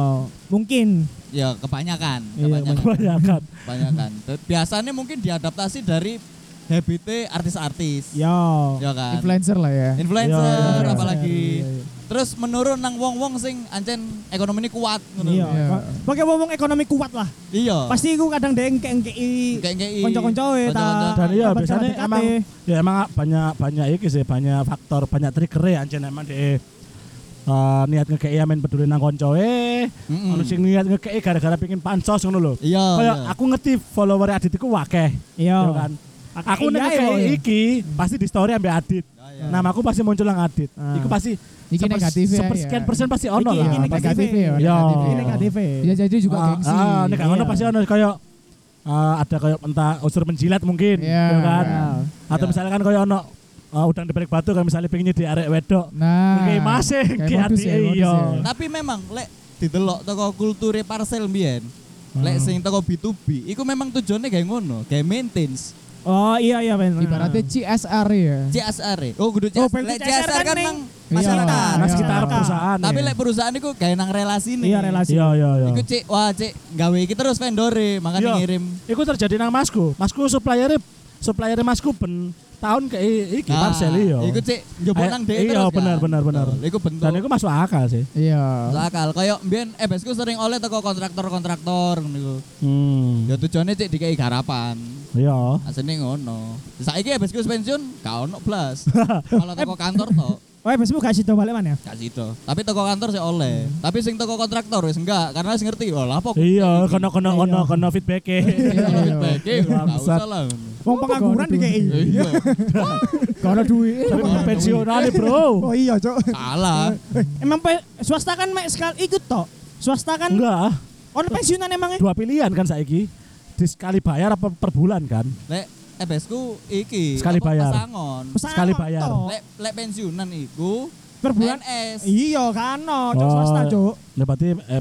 Speaker 2: mungkin.
Speaker 1: ya kebanyakan,
Speaker 2: Iya,
Speaker 1: kebanyakan,
Speaker 3: Kebanyakan.
Speaker 1: Biasanya mungkin diadaptasi dari habite artis-artis.
Speaker 2: Ya.
Speaker 1: Ya kan.
Speaker 4: influencer lah ya.
Speaker 1: Influencer
Speaker 3: Iya, iya,
Speaker 1: apalagi.
Speaker 2: Iya, iya.
Speaker 1: Terus menurun nang wong-wong sing ancen ekonomi ini kuat ngono.
Speaker 2: Iya. Pakai ngomong ekonomi kuat lah.
Speaker 1: Iya.
Speaker 2: Pasti iku kadang dhek engke-engkei
Speaker 1: kayak
Speaker 2: konco-koncoe ta.
Speaker 3: Dan iya biasanya emang ya emang banyak banyak iki sih banyak faktor banyak trigger ya anjen emang de eh, niat ngekei amen peduli nang koncoe
Speaker 1: Mm-mm.
Speaker 3: ono sing niat ngekei gara-gara pengen pansos ngono lho
Speaker 1: Iya.
Speaker 3: kayak
Speaker 1: iya.
Speaker 3: aku ngerti follower Adit iku wakeh
Speaker 2: Iya.
Speaker 3: ya kan aku nek
Speaker 2: iya,
Speaker 3: ngekei
Speaker 2: iya.
Speaker 3: iki pasti di story ambek Adit
Speaker 1: Ya, ya.
Speaker 3: namaku pasti muncul nang Adit
Speaker 2: Ah.
Speaker 3: iku pasti
Speaker 4: Iki
Speaker 3: sepers-
Speaker 4: negatif ya.
Speaker 3: sepersekian
Speaker 4: ya.
Speaker 3: persen pasti ono lah
Speaker 2: iki negatif
Speaker 4: ya.
Speaker 3: Iya.
Speaker 4: negatif
Speaker 2: Ini
Speaker 4: ya.
Speaker 2: negatif.
Speaker 4: Bisa jadi juga
Speaker 3: Ah,
Speaker 4: gengsi.
Speaker 3: ah, nek ono pasti ono kayak ah, ada kayak entah unsur menjilat mungkin
Speaker 4: Iya.
Speaker 3: ya kan
Speaker 2: Ya.
Speaker 3: atau
Speaker 1: Iya.
Speaker 3: misalnya kan kayak ono ah, udang di balik batu kan misalnya pengen di arek wedok
Speaker 4: Nah.
Speaker 3: Kayak masih, hati,
Speaker 4: ya,
Speaker 3: iya.
Speaker 4: ya.
Speaker 1: Tapi memang lek didelok toko kulture parcel mbiyen.
Speaker 3: Hmm.
Speaker 1: Lek sing toko B2B, iku memang tujuannya kayak ngono, kayak maintenance.
Speaker 2: Oh iya iya Ben.
Speaker 4: Ibaratnya CSR ya.
Speaker 1: CSR. -e. Oh, kudu
Speaker 2: Oh,
Speaker 1: CSR. Lek
Speaker 2: CSR
Speaker 1: CSR
Speaker 2: kan
Speaker 1: kan nang
Speaker 4: Iya.
Speaker 1: masyarakat.
Speaker 3: nah
Speaker 4: Iya.
Speaker 3: sekitar
Speaker 2: Iya.
Speaker 3: perusahaan
Speaker 1: Tapi
Speaker 3: ya.
Speaker 1: lek perusahaan iku kayak nang relasi nih.
Speaker 2: Iya relasi.
Speaker 3: iya iya iya
Speaker 1: Iku cek, wah cek gawe iki terus vendore, makanya
Speaker 3: Iya.
Speaker 1: ngirim.
Speaker 3: Iku terjadi nang masku masku supplier supplier masku ben tahun ke iki
Speaker 1: Nah,
Speaker 3: parcel iya
Speaker 1: Iku cek njupuk
Speaker 3: Ayo,
Speaker 1: nang dhek
Speaker 3: iya, benar, benar, benar.
Speaker 1: Betul. Iku bentuk
Speaker 3: dan iku masuk akal sih
Speaker 4: Iya.
Speaker 1: Masuk akal. Kayak mbiyen EBSku sering oleh toko kontraktor-kontraktor niku.
Speaker 3: hmm
Speaker 1: Ya tujuannya cek dikai garapan.
Speaker 3: iya
Speaker 1: Asline ngono. Saiki EBSku wis pensiun, gak ono blas. Kalau toko kantor tok
Speaker 2: Oh, Facebook gak sido balik mana ya?
Speaker 1: gak sido. Tapi toko kantor sih oleh. Tapi sing toko kontraktor wis enggak karena wis ngerti oh lah apa.
Speaker 3: iya kena kena
Speaker 2: Iya.
Speaker 3: kena kena feedback
Speaker 4: Iya,
Speaker 1: Kalau
Speaker 4: iya.
Speaker 1: feedback e enggak
Speaker 3: Bangsat.
Speaker 1: usah lah.
Speaker 2: Wong pengangguran KI.
Speaker 1: Iya,
Speaker 2: ada duit.
Speaker 3: tapi
Speaker 1: Iya.
Speaker 3: pensional bro
Speaker 2: Oh iya, Cok.
Speaker 1: salah.
Speaker 2: Emang pe- swasta kan mek sekali ikut toh. Swasta kan
Speaker 3: enggak
Speaker 2: ono pensiunan emangnya.
Speaker 3: dua pilihan kan saiki di sekali bayar apa per bulan kan
Speaker 1: Lek EBSku iki
Speaker 3: Sekali
Speaker 1: apa,
Speaker 3: bayar.
Speaker 1: Pesangon.
Speaker 2: Pesangon
Speaker 3: sekali bayar.
Speaker 1: Lek lek pensiunan iku
Speaker 2: Per bulan.
Speaker 1: PNS.
Speaker 2: Iya kan, no. Cok
Speaker 3: Oh.
Speaker 2: swasta, Cok.
Speaker 3: nah berarti
Speaker 1: lek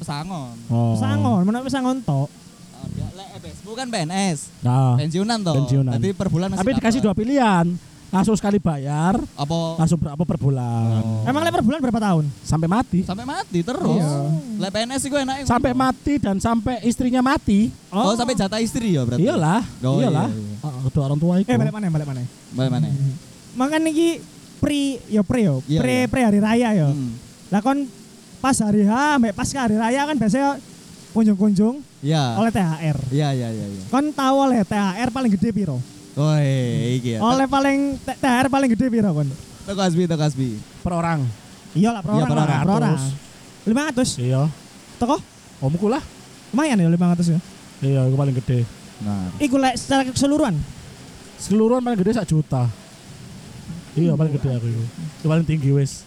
Speaker 1: pesangon.
Speaker 3: oh
Speaker 2: Pesangon, mana pesangon toh.
Speaker 1: Oh, dia lek EBSku kan PNS.
Speaker 3: nah
Speaker 1: Pensiunan toh.
Speaker 3: Pensiunan.
Speaker 1: Jadi per bulan masih
Speaker 3: tapi dikasih dua pilihan langsung sekali bayar
Speaker 1: apa
Speaker 3: langsung berapa per bulan
Speaker 1: Oh.
Speaker 2: Emang le per bulan berapa tahun?
Speaker 3: sampai mati
Speaker 1: sampai mati terus.
Speaker 4: Iya.
Speaker 1: Lek PNS iku enake.
Speaker 3: sampai mati dan sampai istrinya mati
Speaker 1: Oh, sampai jatah istri ya berarti.
Speaker 3: iyalah
Speaker 1: Oh,
Speaker 3: iyalah
Speaker 1: iya, iya.
Speaker 3: Ah, kedua orang tua itu
Speaker 2: Eh, balik mana, balik mana?
Speaker 1: Bagaimana?
Speaker 2: Makan iki pre yo pre yo,
Speaker 1: Iya,
Speaker 2: pre
Speaker 1: iya.
Speaker 2: pre hari raya yo.
Speaker 1: Hmm.
Speaker 2: Lah kon pas hari H, mbek pas hari raya kan biasanya kunjung-kunjung
Speaker 1: Iya.
Speaker 2: oleh THR.
Speaker 1: Iya, iya, iya, iya.
Speaker 2: Kon tahu oleh THR paling gede piro?
Speaker 1: Oh, iki ya.
Speaker 2: Oleh paling THR paling gede piro kon?
Speaker 1: Toko Asbi, Toko Asbi.
Speaker 3: per orang
Speaker 2: Iya lah, per
Speaker 1: Iya,
Speaker 2: orang
Speaker 1: per
Speaker 2: lah,
Speaker 3: orang.
Speaker 2: per orang.
Speaker 3: 500.
Speaker 2: 500.
Speaker 3: iya
Speaker 2: Toko
Speaker 3: omku lah
Speaker 2: lumayan ya 500 ya.
Speaker 3: iya itu paling gede
Speaker 1: Nah.
Speaker 2: Iku lek secara keseluruhan.
Speaker 3: seluruhan paling gede sak juta iya paling gede aku itu itu paling tinggi wes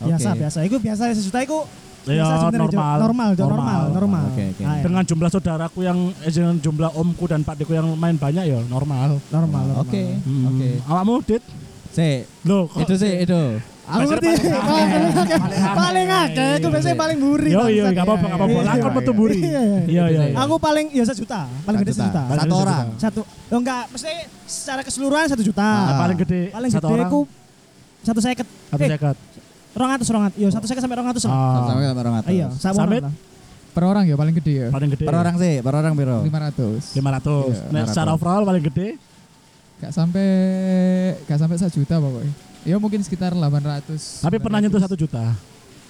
Speaker 2: Biasa,
Speaker 1: Oke.
Speaker 2: biasa. Iku biasa sejuta iku
Speaker 3: Ya, normal.
Speaker 2: normal normal
Speaker 3: Normal.
Speaker 2: normal
Speaker 1: Oke, oke.
Speaker 2: Ah, ya.
Speaker 3: Dengan jumlah saudaraku yang eh, dengan jumlah omku dan pakdeku yang main banyak ya normal.
Speaker 2: normal.
Speaker 1: Oke.
Speaker 3: Hmm.
Speaker 1: Oke.
Speaker 3: Awakmu dit?
Speaker 1: Si,
Speaker 3: Loh, kok
Speaker 1: itu sih itu.
Speaker 2: Aku ngerti. Paling akeh. Paling akeh. Aku biasanya paling buri.
Speaker 3: Yo yo enggak apa-apa enggak apa-apa.
Speaker 2: Iya,
Speaker 3: Lakon
Speaker 2: iya.
Speaker 3: metu buri.
Speaker 2: Iya, iya.
Speaker 3: Iya iya. iya.
Speaker 2: Aku paling ya satu juta. Paling gede
Speaker 1: Satu
Speaker 2: satu juta.
Speaker 1: juta. Satu orang.
Speaker 2: Satu. Oh enggak, mesti secara keseluruhan satu juta.
Speaker 3: Nah, paling gede
Speaker 2: Paling
Speaker 3: satu
Speaker 2: gede
Speaker 3: orang
Speaker 2: aku satu seket.
Speaker 3: satu seket.
Speaker 2: Rong atus rong atus. Yo satu sampai rong atus. lah.
Speaker 3: Ah,
Speaker 1: Sampai sampai orang atas.
Speaker 2: Iya, sama
Speaker 3: Samit?
Speaker 2: lah.
Speaker 4: Per orang ya paling gede ya.
Speaker 3: paling gede.
Speaker 1: Per orang sih, per orang piro?
Speaker 4: 500.
Speaker 3: 500.
Speaker 1: Iya,
Speaker 3: Nek
Speaker 1: 500.
Speaker 3: secara overall paling gede
Speaker 4: Gak sampai gak sampai 1 juta pokoknya. Ya mungkin sekitar 800.
Speaker 3: tapi pernah nyentuh 1 juta.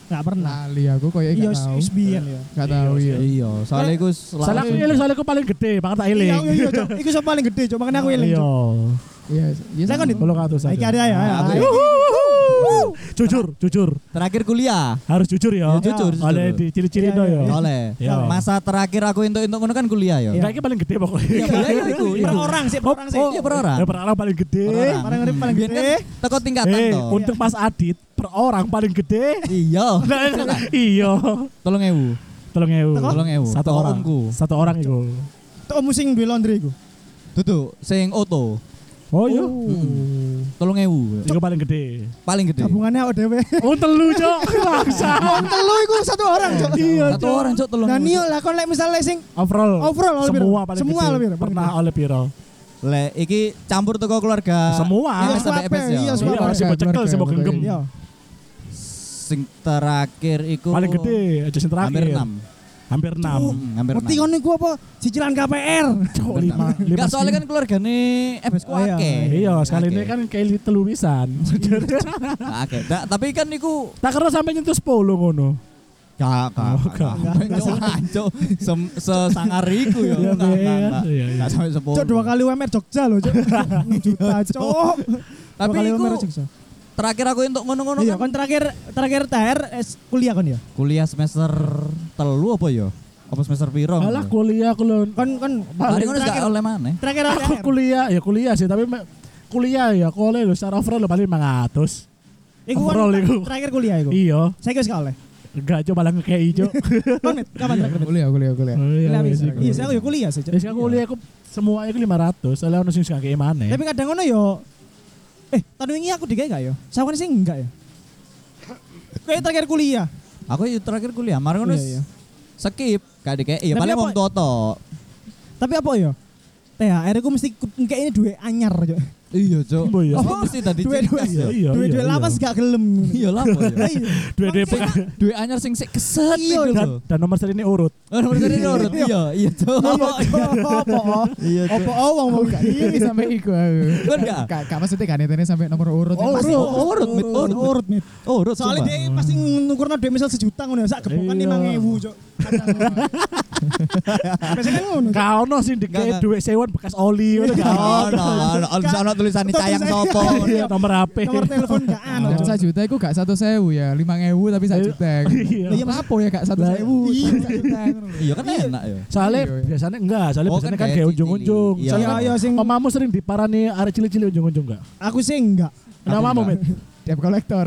Speaker 2: Enggak pernah.
Speaker 4: Lali aku koyo
Speaker 2: Iya,
Speaker 4: gak tahu.
Speaker 2: ya.
Speaker 4: Gak tahu ya.
Speaker 1: Iya, soalnya iku
Speaker 3: Soalnya aku soalnya aku paling gede, banget tak
Speaker 2: Iya,
Speaker 3: iling.
Speaker 2: iya, iya, Cok. Iku sing paling gede, Cok. Makanya aku eling,
Speaker 3: Iya.
Speaker 4: Iya, iya.
Speaker 2: Saya kan
Speaker 4: sama.
Speaker 2: di-
Speaker 3: Belum ratus
Speaker 2: Iki ada
Speaker 3: aja.
Speaker 2: ya. ya.
Speaker 1: Aku-
Speaker 2: Ayo.
Speaker 3: Jujur, jujur.
Speaker 1: Terakhir kuliah.
Speaker 3: Harus jujur ya.
Speaker 1: Ya, jujur, jujur.
Speaker 3: Oleh di ciri-ciri itu
Speaker 2: iya,
Speaker 3: ya.
Speaker 2: iya.
Speaker 1: Oleh.
Speaker 3: Iya.
Speaker 1: Masa terakhir aku entuk-entuk ngono kan kuliah ya.
Speaker 3: Enggak, ini paling gede pokoknya.
Speaker 1: Iya, iku.
Speaker 2: Per orang sih, per orang sih.
Speaker 1: Iya, per orang.
Speaker 3: Ya, per orang paling gede.
Speaker 1: Per orang.
Speaker 2: Paling gede, paling
Speaker 1: Biyen
Speaker 2: gede.
Speaker 1: kan teko tingkatan
Speaker 3: Eh,
Speaker 1: toh.
Speaker 3: untuk Mas Adit per orang paling gede.
Speaker 1: Iya.
Speaker 3: Iya.
Speaker 1: Tolong ewu.
Speaker 3: Tolong ewu.
Speaker 1: Tolong ewu.
Speaker 3: Satu orang. Satu orang itu.
Speaker 2: Tuh om sing duwe laundry iku.
Speaker 1: Tutu, sing oto.
Speaker 3: Oh iya.
Speaker 1: Tolong ewu.
Speaker 3: Itu paling gede.
Speaker 1: Paling gede.
Speaker 2: Gabungannya ODW.
Speaker 3: Oh telu cok. Bangsa.
Speaker 2: Wong telu iku satu orang, Cok.
Speaker 3: Iya
Speaker 1: Satu orang cok tolong.
Speaker 2: Nah,
Speaker 1: Cok.
Speaker 2: lah kon lek misalnya sing
Speaker 3: Overall.
Speaker 2: Overall oleh piro?
Speaker 3: Semua paling
Speaker 2: Semua
Speaker 3: gede.
Speaker 2: oleh piro?
Speaker 3: Pernah oleh piro.
Speaker 1: Le, iki campur teko keluarga.
Speaker 3: Semua.
Speaker 1: Iya,
Speaker 2: Iya,
Speaker 1: sampai FS ya.
Speaker 2: iya,
Speaker 3: Iya,
Speaker 2: suape.
Speaker 3: masih mau cekel, sih mau genggam.
Speaker 2: Iya.
Speaker 1: Sing terakhir iku
Speaker 3: Paling gede, aja yang terakhir.
Speaker 1: Hampir 6.
Speaker 3: Hampir enam.
Speaker 1: Hampir
Speaker 2: Ngerti
Speaker 1: 6.
Speaker 2: kon iku apa? Cicilan KPR.
Speaker 3: Cok lima. lima
Speaker 1: Enggak soalnya kan keluargane FS ku
Speaker 2: Oh, iya.
Speaker 1: akeh.
Speaker 3: Iya, sekali ini kan kayak telu pisan.
Speaker 1: Akeh. Tapi kan iku
Speaker 3: Tak kira sampai nyentuh 10 ngono.
Speaker 1: Gak, gak, gak. Cok, anco. Sem- Sesangar iku ya. Enggak,
Speaker 3: iya, iya,
Speaker 1: sampai 10.
Speaker 2: Cok dua kali UMR Jogja loh, Cok. Juta, Cok.
Speaker 1: Tapi iku. Terakhir aku untuk ngono-ngono
Speaker 2: Iya,
Speaker 1: kan
Speaker 2: kon terakhir terakhir TR es- kuliah kon ya.
Speaker 1: kuliah semester telu apa ya? Apa semester piro?
Speaker 3: Alah kuliah aku lho.
Speaker 2: Kon kon
Speaker 1: Mari ngono
Speaker 2: terakhir
Speaker 1: gak oleh mana?
Speaker 2: terakhir
Speaker 3: Aku kuliah, ya kuliah sih, tapi kuliah ya oleh lho secara overall lho paling 500.
Speaker 2: Iku
Speaker 3: overall iku.
Speaker 2: terakhir kuliah iku.
Speaker 3: Iya,
Speaker 2: Saya wis gak oleh.
Speaker 3: enggak coba lah ngekei cok.
Speaker 2: Kon Mit, kapan terakhir?
Speaker 4: Kuliah, kuliah, kuliah.
Speaker 2: Kuliah
Speaker 3: iku.
Speaker 2: Iya, saya aku ya kuliah sih, Cok.
Speaker 3: Ya sekarang kuliah aku semua itu 500, soalnya ono sing gak kayak mana.
Speaker 2: Tapi kadang ngono yo Eh, tahun ini aku digawe gak yo? Sawan sih enggak ya? Kayak terakhir kuliah.
Speaker 1: Aku itu terakhir kuliah, mari ngono
Speaker 2: Iya, iya.
Speaker 1: skip gak dikei. Ya paling wong toto.
Speaker 2: Tapi apa yo? THR aku mesti kayak ini duwe anyar, Cok.
Speaker 1: Iya, Cok.
Speaker 3: Oh, iya.
Speaker 1: Apa mesti tadi
Speaker 2: duwe
Speaker 3: Iya, iya, iya,
Speaker 2: lapas
Speaker 3: iya.
Speaker 2: gak gelem.
Speaker 1: Iya ya?
Speaker 2: Iya.
Speaker 3: Dua-dua
Speaker 1: duwe anyar sing sik keset
Speaker 2: Iya,
Speaker 3: dan, dan nomor seri ini urut.
Speaker 1: Oh, nomor dari urut. Iya, iya, Cok.
Speaker 2: Apa?
Speaker 1: Iya, Cok.
Speaker 2: Apa oh wong wong gak
Speaker 4: Ini sampai iku aku.
Speaker 1: Kan?
Speaker 4: Gak, gak maksudnya kan ini sampai nomor urut.
Speaker 1: Oh, urut, urut, urut,
Speaker 2: urut. Soalnya dia pasti ngukurna duit misal sejuta ngono ya, sak gebokan
Speaker 3: Iya.
Speaker 2: 5000, Cok. Biasanya kan.
Speaker 3: Kau no sing
Speaker 1: Enggak,
Speaker 3: dikei
Speaker 1: enggak.
Speaker 3: duit sewan bekas oli ngono gak
Speaker 1: Oh,
Speaker 3: ono.
Speaker 1: no, no, bisa ono tulisannya cayang sopo.
Speaker 3: Iya, nomor HP.
Speaker 2: Nomor telepon gak Cok.
Speaker 4: satu juta itu gak satu sewu ya, lima ngewu tapi satu juta.
Speaker 3: Iya.
Speaker 4: Lah iya apa ya gak satu
Speaker 3: Lah,
Speaker 4: sewu,
Speaker 2: iya.
Speaker 1: Iya kan enak ya.
Speaker 3: Soalnya
Speaker 4: Iya, iya.
Speaker 3: biasanya enggak, soalnya
Speaker 1: Oh,
Speaker 3: biasanya
Speaker 1: kan
Speaker 3: kan
Speaker 1: kayak cilik. Iya.
Speaker 2: Iya, iya sing
Speaker 3: Omamu sering diparani arek cilik-cilik ujung-ujung enggak?
Speaker 2: aku sih enggak.
Speaker 3: Namamu,
Speaker 1: enggak.
Speaker 3: Mit?
Speaker 4: Debt collector.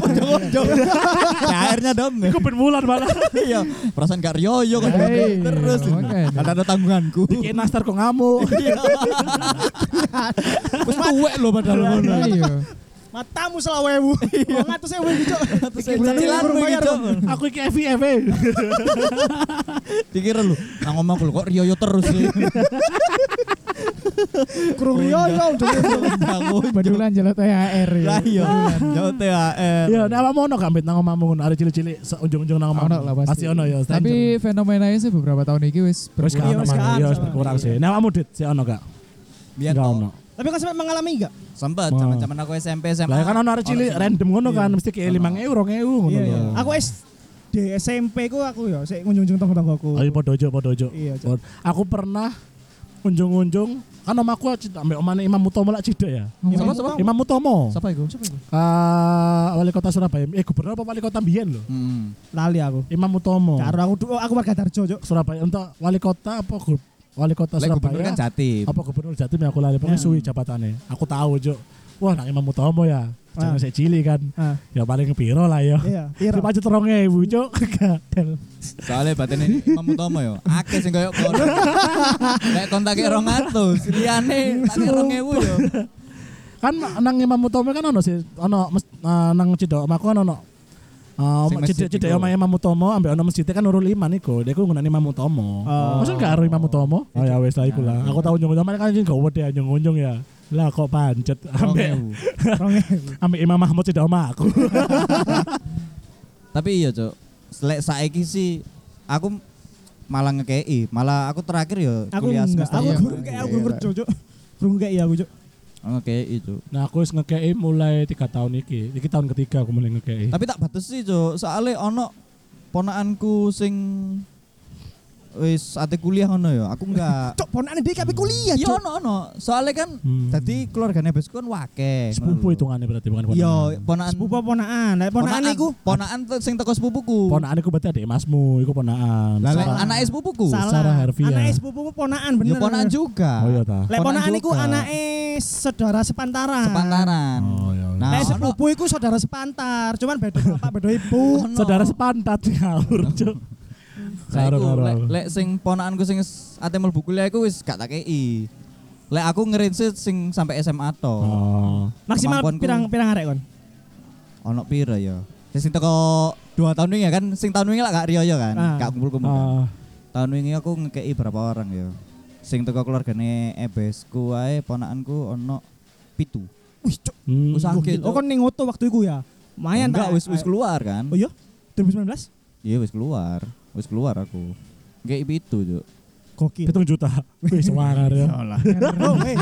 Speaker 1: Ujung-ujung. Akhirnya dom.
Speaker 3: Iku ben bulan malah.
Speaker 1: Iya, perasaan gak rioyo kan
Speaker 4: Hei,
Speaker 1: terus.
Speaker 4: makanya.
Speaker 1: Kan ada tanggunganku.
Speaker 3: Kayak nastar kok ngamuk.
Speaker 1: Wis tuwek lho padahal ngono.
Speaker 4: Iya.
Speaker 2: Matamu selawewu. Oh, ngatus ewu iki, Cok.
Speaker 1: Cicilanmu iki, Cok.
Speaker 3: Aku iki FIF.
Speaker 1: Dikira lu, nang omahku lho kok rioyo terus sih.
Speaker 2: Kurung Rio yo ujung-ujung.
Speaker 4: Badulan jalan THR ya.
Speaker 1: Lah iya, jauh THR.
Speaker 3: Iya, nek awakmu ono gak mbet nang omahmu ngono arek cilik-cilik ujung-ujung nang omahmu.
Speaker 4: Ono lah pasti.
Speaker 3: Ono ya.
Speaker 4: Tapi fenomenanya sih beberapa tahun ini wis
Speaker 3: gak
Speaker 2: Iya, wis gak
Speaker 3: Iya, berkurang sih. Nek awakmu dit, ono gak?
Speaker 1: biar
Speaker 3: Gak ono.
Speaker 2: Tapi kan sampai mengalami enggak?
Speaker 1: Sempet
Speaker 3: Oh.
Speaker 1: zaman-zaman aku SMP SMA.
Speaker 3: Lah kan ono arek cilik random ngono kan,
Speaker 1: Iya.
Speaker 3: mesti kayak 5000, 2000 ngono
Speaker 2: Iya, iya. Aku SD SMP ku aku yo sik ngunjung-unjung tonggo-tonggoku.
Speaker 3: Iya podo ojo, podo ojo.
Speaker 2: Iya, Cok.
Speaker 3: Aku pernah unjung-unjung kan omaku ambek omane Imam Mutomo lak cida ya.
Speaker 1: Siapa, siapa?
Speaker 3: Imam Mutomo.
Speaker 1: Siapa iku?
Speaker 3: Ah, wali kota Surabaya. Eh gubernur apa wali kota Biyen lho.
Speaker 1: Hmm.
Speaker 2: Lali aku.
Speaker 3: Imam Mutomo.
Speaker 2: Karo aku aku warga Darjo, Cok.
Speaker 3: Surabaya untuk wali kota apa wali kota
Speaker 1: Lek gubernur
Speaker 3: Surabaya
Speaker 1: kan Jatim.
Speaker 3: apa gubernur Jatim ya aku lali pokoknya
Speaker 2: Ya.
Speaker 3: suwi jabatannya aku tahu jo wah nak Imam Utomo ya. Jangan
Speaker 2: Ah.
Speaker 3: sik cilik kan.
Speaker 2: Ah,
Speaker 3: Ya paling piro lah ya.
Speaker 2: iya, piro?
Speaker 3: 2000, Cuk. Gadel.
Speaker 1: Soalnya batin ini Imam Utomo yo. Akeh sing koyo kono. Lek kontake 200, liyane tak 2000 yo.
Speaker 3: Kan nang Imam Utomo kan ono sih ono mes- eh, nang Cidok Maku kan ono Uh,
Speaker 1: masjid
Speaker 3: cedek cedek omah Imam Utomo ambek ono masjid kan Nurul Iman iku. Dia ku nggunani Imam Utomo.
Speaker 2: Oh.
Speaker 3: Masa gak karo Imam Utomo? Oh ya wes lah iku lah. Aku tahu unjung-unjung kan jeng gak wedi unjung-unjung ya. Lah kok pancet ambek
Speaker 1: 2000.
Speaker 2: Rong
Speaker 3: ambek Imam Mahmud cedek omah aku.
Speaker 1: Tapi iya, Cuk. Lek saiki sih aku malah ngekei, malah aku terakhir yo
Speaker 2: Aku
Speaker 1: kuliah
Speaker 2: enggak,
Speaker 1: semester
Speaker 2: aku guru kayak aku guru cocok. Guru kayak iya aku cok.
Speaker 1: Oh, ngekei, Cuk.
Speaker 3: Nah aku wis ngekei mulai tiga tahun iki. Iki tahun ketiga aku mulai ngekei.
Speaker 1: Tapi tak batesi, Cuk. Soalnya ono ponakanku sing wis ate kuliah ngono ya. Aku enggak
Speaker 2: Cok, ponakane dia kabeh kuliah
Speaker 1: Iya
Speaker 2: cok.
Speaker 1: ono ono. Soalnya kan
Speaker 3: Hmm.
Speaker 1: tadi keluargane besku kan wake.
Speaker 3: sepupu hitungannya berarti bukan ponakan.
Speaker 1: Iya, ponakan
Speaker 2: Sepupu ponakan. Lah ponakan iku
Speaker 1: ponakan sing teko sepupuku.
Speaker 3: Ponakan iku berarti adik masmu, iku ponakan.
Speaker 1: Lah anake sepupuku.
Speaker 2: salah.
Speaker 3: Harfiah.
Speaker 2: Anake sepupuku ponakan
Speaker 1: Ya
Speaker 2: bener.
Speaker 1: ponakan juga.
Speaker 3: Oh iya ta.
Speaker 2: Lek
Speaker 1: Ponakan
Speaker 2: iku anake saudara sepantaran.
Speaker 1: Sepantaran.
Speaker 3: Oh iya.
Speaker 1: Nah,
Speaker 2: Lek
Speaker 1: ono-
Speaker 2: sepupu iku saudara sepantar, cuman beda bapak beda ibu.
Speaker 3: Saudara sepantat ngawur, Cuk.
Speaker 1: Nah,
Speaker 3: Karo
Speaker 1: iku,
Speaker 3: karo.
Speaker 1: lek, lek sing ponakanku sing ate mlebu kuliah iku wis gak tak kei. Lek aku ngerinse sing sampai SMA to.
Speaker 3: Oh.
Speaker 2: Maksimal pirang pirang arek kon?
Speaker 1: Ono piro ya? Sing teko 2 tahun wingi ya kan sing tahun wingi lah gak riyo ya kan.
Speaker 2: Ah.
Speaker 1: Gak kumpul-kumpul. kan.
Speaker 3: Ah,
Speaker 1: Tahun wingi aku ngekei berapa orang ya. Sing teko keluargane ebesku wae ponakanku ono pitu.
Speaker 2: Wih, cok.
Speaker 3: hmm.
Speaker 1: Gitu.
Speaker 2: Oh kon ning waktu iku ya. Lumayan
Speaker 1: Enggak wis wis keluar kan.
Speaker 2: Oh iya? 2019?
Speaker 1: Iya wis keluar. Wis keluar aku. Kayak pitu, Cuk.
Speaker 2: Gokil.
Speaker 3: Hitung juta. Wih, semangat ya.
Speaker 2: Oh, hei.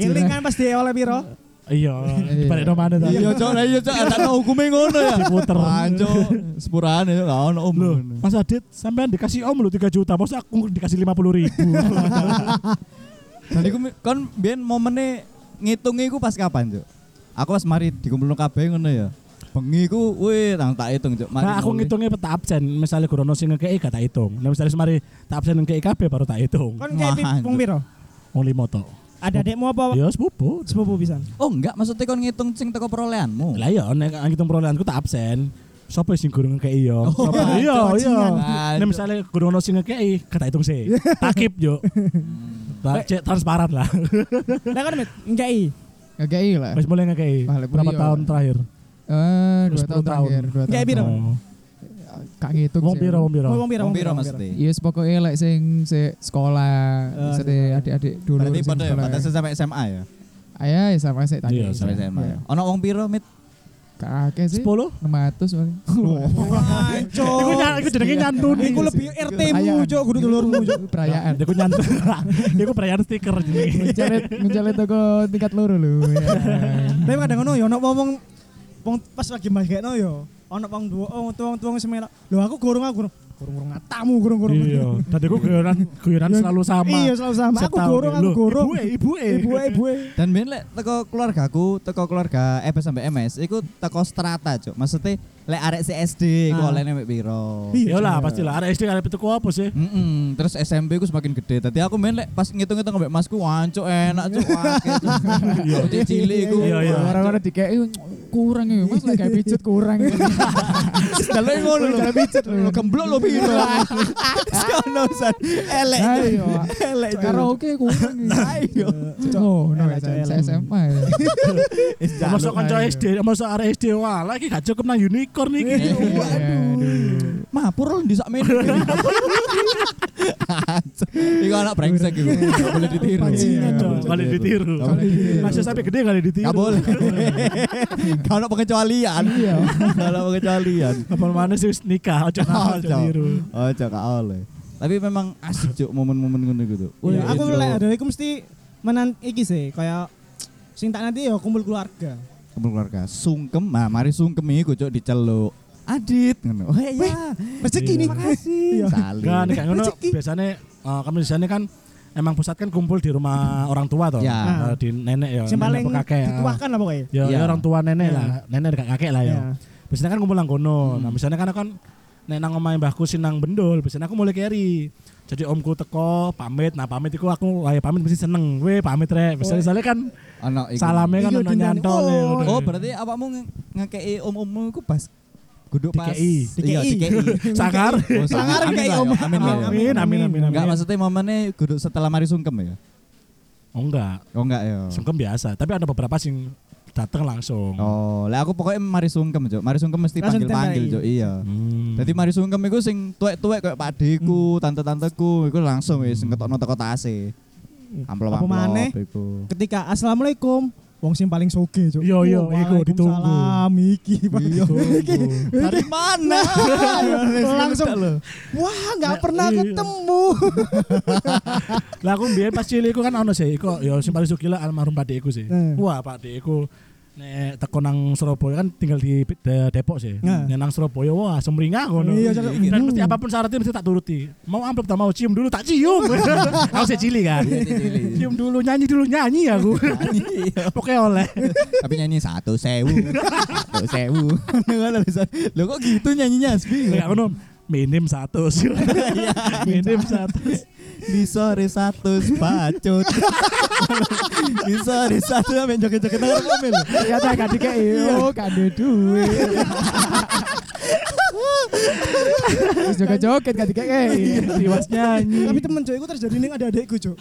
Speaker 2: Iling kan pasti oleh piro?
Speaker 3: Iya, balik no mana tadi.
Speaker 1: Iya. Lah iya, Cuk. Ada hukume ngono ya.
Speaker 3: Diputer.
Speaker 1: Anjo, sepurane gak ono om.
Speaker 3: Loh, Mas Adit, sampean dikasih om lu 3 juta, masa aku dikasih 50 ribu.
Speaker 1: Dan iku kon biyen momennya ngitungnya iku pas kapan, Cuk? Aku pas mari dikumpulno kabeh ngono ya. Bengi ku wih, tang tak hitung, Cuk. Mari
Speaker 3: Nah, aku ngitungnya peta absen, misalnya Gurono sing ngekei gak tak hitung. Nah, misalnya semari tak absen ngekei kabeh baru tak hitung.
Speaker 2: Kon
Speaker 1: Wah,
Speaker 2: wong piro?
Speaker 3: Wong limo tok.
Speaker 2: Ada adekmu apa?
Speaker 3: Ya sepupu.
Speaker 2: Sepupu pisan.
Speaker 1: Oh, enggak, maksudnya kon ngitung sing teko perolehanmu.
Speaker 3: Lah ya nek ngitung perolehanku tak absen. Sopo sing gurung ngekei yo?
Speaker 1: Oh,
Speaker 3: Sopo? Iya, iya. Nek misalnya Gurono sing ngekei, gak tak hitung sih. Takip yo. Tak cek transparan lah.
Speaker 2: Lah kan met ngkei.
Speaker 4: Ngekei lah.
Speaker 3: Wis mulai ngekei. Berapa tahun terakhir?
Speaker 4: Eh, dua
Speaker 3: 10
Speaker 4: tahun
Speaker 3: tahun.
Speaker 4: terakhir, dua
Speaker 2: Kayak
Speaker 4: tahun.
Speaker 2: piro?
Speaker 3: Oh.
Speaker 4: Kak ngitung
Speaker 3: Wong
Speaker 4: sih.
Speaker 3: piro, wong piro?
Speaker 2: Oh, wong piro?
Speaker 1: Wong piro maksudnya?
Speaker 4: Yes, pokoknya lek sing se sekolah, sede adik-adik dulu
Speaker 1: Berarti pada ya, pada sampai SMA ya.
Speaker 4: Ayah, ya sama saya tanya.
Speaker 3: Iya,
Speaker 1: Sampai
Speaker 4: Iya.
Speaker 1: SMA. ya. Ono wong piro, Mit?
Speaker 4: Kakek sih.
Speaker 3: 10?
Speaker 4: 600 paling.
Speaker 2: Anco.
Speaker 3: Iku iku jenenge nyantun.
Speaker 2: Iku lebih RT-mu,
Speaker 4: Perayaan.
Speaker 2: Cok, kudu dulurmu, Cok.
Speaker 4: Perayaan.
Speaker 3: Iku nyantun. Iku perayaan stiker jenenge.
Speaker 4: Mencalit mencalit toko tingkat loro lho. ya.
Speaker 2: Tapi kadang ngono ya ono wong wong pas lagi magekno ya. Ono wong duo oh tuang-tuang semelak. Lho aku gorong aku gorong. Gorong-gorong ngatamu gorong-gorong.
Speaker 3: Iya, tadi aku guyonan guyonan selalu sama.
Speaker 2: Iya, selalu sama. Aku gorong, aku gorong.
Speaker 3: Ibu ibu
Speaker 2: Ibu ibu.
Speaker 1: Dan ben lek teko keluargaku, teko keluarga EB sampai MS, iku teko strata, Cuk. Maksudnya lek arek CSD iku
Speaker 2: Ah.
Speaker 1: olehne mek piro.
Speaker 2: Iya,
Speaker 3: Ya lah pasti lah. Ada SD ada itu apa sih?
Speaker 1: Mm terus SMP ku semakin gede. Tadi aku main lek pas ngitung-ngitung ambek masku wancuk enak cuk wakil. Iya, cilik iku.
Speaker 3: Iya, iya.
Speaker 4: Orang-orang dikei kurang ya, Mas lek pijet kurang.
Speaker 1: Dalu ngono lho.
Speaker 4: pijet lho.
Speaker 1: Gemblok lho piro. Sekono san. Elek.
Speaker 4: Ayo.
Speaker 1: Elek. Cuk.
Speaker 4: Karaoke kurang.
Speaker 1: Ayo.
Speaker 4: Oh, no. SMA ya.
Speaker 3: Masuk kanca SD, masuk area SD wah lagi gak cukup nang unicorn iki.
Speaker 4: Waduh.
Speaker 1: Mapur lho di sakmene. Iku anak brengsek iku. Gak boleh ditiru.
Speaker 4: Iya,
Speaker 3: dong,
Speaker 4: boleh
Speaker 3: ditiru.
Speaker 1: Ditiru.
Speaker 3: Masih sampai gede kali ditiru.
Speaker 1: Gak boleh. Gak ada pengecualian.
Speaker 4: Iya.
Speaker 1: Gak ada pengecualian.
Speaker 3: Apa mana sih nikah aja aja
Speaker 1: Ojo.
Speaker 3: tiru.
Speaker 1: Ojo gak oleh. Tapi memang asik cuk momen-momen ngono gitu.
Speaker 2: Iya, aku lek ada iku mesti menan iki sih kayak sing tak nanti ya kumpul keluarga.
Speaker 1: Kumpul keluarga sungkem nah mari sungkem iku cuk diceluk Adit ngono. Oh iya.
Speaker 2: Rezeki nih. Iya.
Speaker 1: Saling.
Speaker 3: Kan kayak ngono
Speaker 2: Rezeki.
Speaker 3: biasanya eh, kami di sana kan emang pusat kan kumpul di rumah orang tua toh.
Speaker 1: Ya.
Speaker 3: Eh, di nenek ya, nenek
Speaker 2: paling
Speaker 3: apa kakek.
Speaker 2: dituakan lah pokoknya.
Speaker 3: Ya,
Speaker 1: Ya.
Speaker 3: ya orang tua nenek
Speaker 2: Ya.
Speaker 3: lah, nenek dekat kakek lah ya.
Speaker 2: Ya.
Speaker 3: Biasanya kan kumpul nang kono.
Speaker 1: Hmm.
Speaker 3: Nah, misalnya kan kan nek nang omahe mbahku sinang bendol, biasanya aku mulai carry. Jadi omku teko pamit, nah pamit iku aku wae pamit mesti seneng. Weh pamit rek. Misalnya soalnya kan
Speaker 1: iku.
Speaker 3: salamnya kan
Speaker 2: Iya,
Speaker 3: ono
Speaker 2: dinani.
Speaker 3: nyantol
Speaker 2: Oh,
Speaker 3: ya.
Speaker 1: Oh, berarti awakmu nge- ngekei om-ommu iku pas kudu pas
Speaker 3: Dikei.
Speaker 1: Iya,
Speaker 2: Dikei.
Speaker 1: dikei.
Speaker 3: Sangar.
Speaker 1: Oh,
Speaker 2: Sangar
Speaker 1: amin
Speaker 2: ngekei
Speaker 1: lah ya,
Speaker 2: om.
Speaker 1: Amin.
Speaker 3: Amin amin amin.
Speaker 1: Enggak maksudnya momennya kudu setelah mari sungkem ya?
Speaker 3: Oh enggak.
Speaker 1: Oh enggak ya.
Speaker 3: Sungkem biasa, tapi ada beberapa sing datang langsung.
Speaker 1: Oh, lah aku pokoknya mari sungkem, Cuk. Mari sungkem mesti
Speaker 2: Langsung
Speaker 1: panggil-panggil. Cuk. Iya.
Speaker 3: Hmm.
Speaker 1: Jadi mari sungkem iku sing tuwek-tuwek kayak Pak Deku, tante-tanteku, iku langsung wis ngetokno teko tase. Amplop-amplop
Speaker 2: Apa maneh?
Speaker 1: iku.
Speaker 2: Ketika assalamualaikum, wong sing paling soge, Cuk.
Speaker 3: Yo, yo, iku ditunggu.
Speaker 2: Waalaikumsalam, iki. Pak.
Speaker 1: Iya. Dari mana?
Speaker 2: Langsung. Wah, nggak
Speaker 3: Nah,
Speaker 2: pernah
Speaker 3: iya.
Speaker 2: ketemu.
Speaker 3: Lah aku mbiyen pas cilik kan ono sih, iku ya sing paling sugih lah almarhum Pak Dekku sih.
Speaker 2: Hmm.
Speaker 3: Wah, Pak Dekku nek teko nang Surabaya kan tinggal di De- Depok sih.
Speaker 2: Nah.
Speaker 3: Nek nang Surabaya wah semringah ngono.
Speaker 2: Iya, Cak.
Speaker 3: Dan mesti apa pun syaratnya mesti tak turuti. Mau amplop tak mau cium dulu tak cium. aku sih cilik kan. cium dulu nyanyi dulu nyanyi aku. Pokoknya oleh.
Speaker 1: Tapi nyanyi satu sewu. Satu sewu. Lo kok gitu nyanyinya Asbi?
Speaker 3: Kayak ngono minim satu minim satu
Speaker 1: Di sore satu bacot. Di sore satu sampe joget-joget nang mobil.
Speaker 4: Ternyata gak dikei. Oh, gak duit. Terus joget-joget gak dikei.
Speaker 3: tiwas nyanyi
Speaker 2: Tapi temen iku terjadi ning ada adekku, Cuk.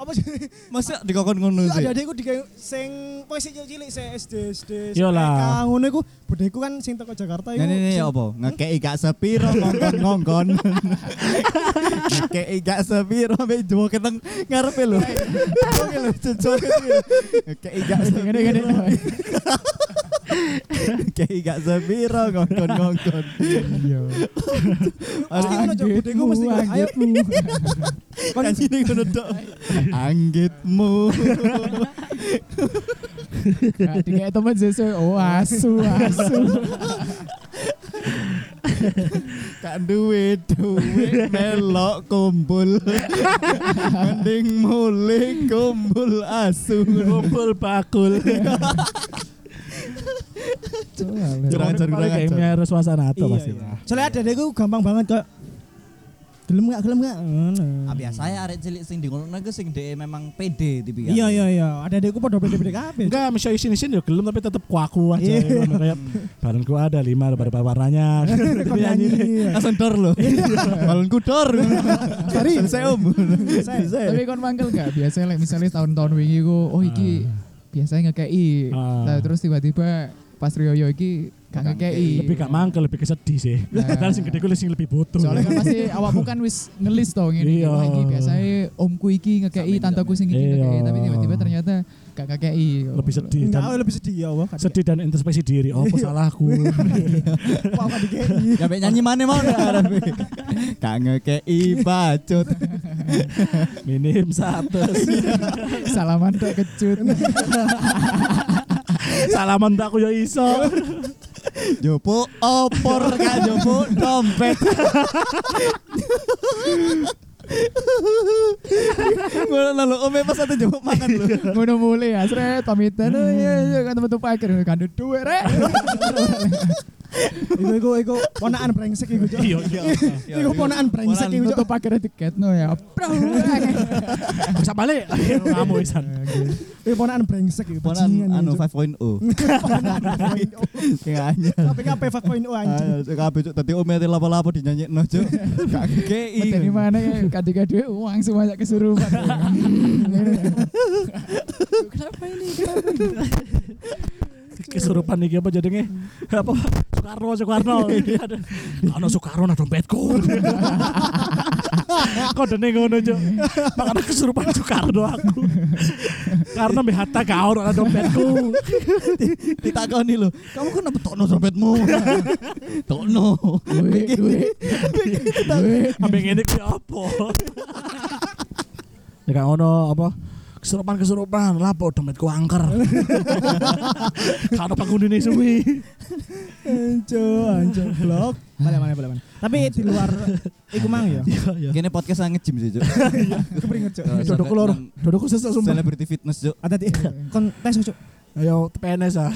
Speaker 2: Apa sih?
Speaker 1: Masa dikokon ngono sih?
Speaker 2: Ada adekku di sing posisi cilik se SD SD.
Speaker 3: Iyalah.
Speaker 2: SPK, Ngono iku budekku kan sing teko Jakarta iku.
Speaker 1: Nah, ini
Speaker 2: sing-
Speaker 1: apa? Ngekei gak sepiro ngongkon-ngongkon. Ngekei gak sepiro sampe joget nang ngarepe lho. Oke lho, joget. Ngekei gak
Speaker 4: Gini-gini.
Speaker 1: Ngekei gak sepiro ngongkon-ngongkon.
Speaker 4: Iya.
Speaker 2: Ngono mesti ayo
Speaker 1: Kan sini ngono tok. Anggitmu.
Speaker 4: Gak dikei temen sesu. Oh, asu, asu.
Speaker 1: Gak duwe duwe melok kumpul. Mending mulih kumpul asu.
Speaker 3: kumpul bakul
Speaker 1: Kurang
Speaker 3: kayak miara suasana atau
Speaker 2: Iya,
Speaker 3: pasti
Speaker 2: iya. Soalnya ada adekku gampang banget kok. Gelem gak gelem gak?
Speaker 1: Ah, biasa ya arek cilik sing di ngono iku sing dhek memang pede tipikal.
Speaker 2: Iya iya iya, ada adekku pada beda-beda kabeh.
Speaker 3: enggak misalnya isin isin ya gelem tapi tetep kuaku aja
Speaker 2: Iya.
Speaker 3: kayak badanku ada lima beberapa warnanya
Speaker 2: nyanyi.
Speaker 1: Langsung dor lho. Balonku dor.
Speaker 2: Sorry.
Speaker 1: Selesai om.
Speaker 4: Tapi kon mangkel gak? Biasanya misalnya tahun-tahun wingi ku, oh iki biasanya ngekei.
Speaker 3: Ah.
Speaker 4: Nah, terus tiba-tiba pas Rioyo iki gak ngekei.
Speaker 3: lebih gak mangkel lebih kesedih sih
Speaker 4: Nah.
Speaker 3: karena sing gede gue sing lebih butuh
Speaker 4: Soalnya kan pasti awakmu kan wis ngelis to ngene.
Speaker 3: Iya.
Speaker 4: Iki biasanya omku iki ngekei, tanteku sing iki
Speaker 3: Iya.
Speaker 4: ngekei, tapi tiba-tiba ternyata gak ngekei.
Speaker 3: lebih sedih dan
Speaker 2: lebih sedih ya Allah.
Speaker 3: sedih dan introspeksi diri oh apa salahku
Speaker 2: Kok gak dikei.
Speaker 1: Ya mek nyanyi mana mau. Gak ngekei bacot.
Speaker 3: minim satu
Speaker 4: Salaman tak kecut.
Speaker 3: salaman tak aku ya iso
Speaker 1: Jopo opor gak jopo dompet. Ngono lho ome pas ate jopo mangan lho.
Speaker 4: Ngono mulai ya, sret pamitan. Oh iya iya kan temen-temen pakir kan duit rek.
Speaker 2: Iku iku iku ponakan brengsek iku, Cuk.
Speaker 3: iya iya
Speaker 2: Iku ponakan brengsek iku.
Speaker 4: Tutup pakir tiket no ya.
Speaker 3: Bisa balik kamu isan
Speaker 2: Iku ponakan brengsek iku. Bajingan
Speaker 1: anu
Speaker 2: iku, Cuk.
Speaker 1: 5.0. Sing anyar.
Speaker 2: KPKP 5.0 anjing.
Speaker 1: Ah, kabeh cuk dadi ome ate lapo-lapo dinyanyekno cuk. Gak ngekei.
Speaker 4: Medeni mana ya ketika dia uang semuanya kesurupan. Kenapa ini? Kenapa ini?
Speaker 3: Kesurupan nih apa jadinya apa? Soekarno Soekarno. Ano Soekarno nah dompetku. Kok dene ngono cuk. Makanya kesurupan Soekarno aku. Karena BHT kau ada dompetku.
Speaker 1: Ditakoni lho, kamu kenapa tokno dompetmu? Tokno.
Speaker 4: Duit, duit. Duit.
Speaker 3: ambek ngene ki apa? Ya gak ngono apa kesurupan kesurupan lapo dompetku angker kalau penghuni suwi
Speaker 2: Anjo, anjo blok. Mana balik mana. Tapi di luar iku mang ya.
Speaker 3: iya iya
Speaker 1: Kene podcast nge-gym sih cuk.
Speaker 2: Kepringet, Cuk.
Speaker 3: dodokku loro dodokku sesek sumpah
Speaker 1: Celebrity fitness cuk.
Speaker 2: Ada di kon tes, Cuk.
Speaker 3: ayo PNS ah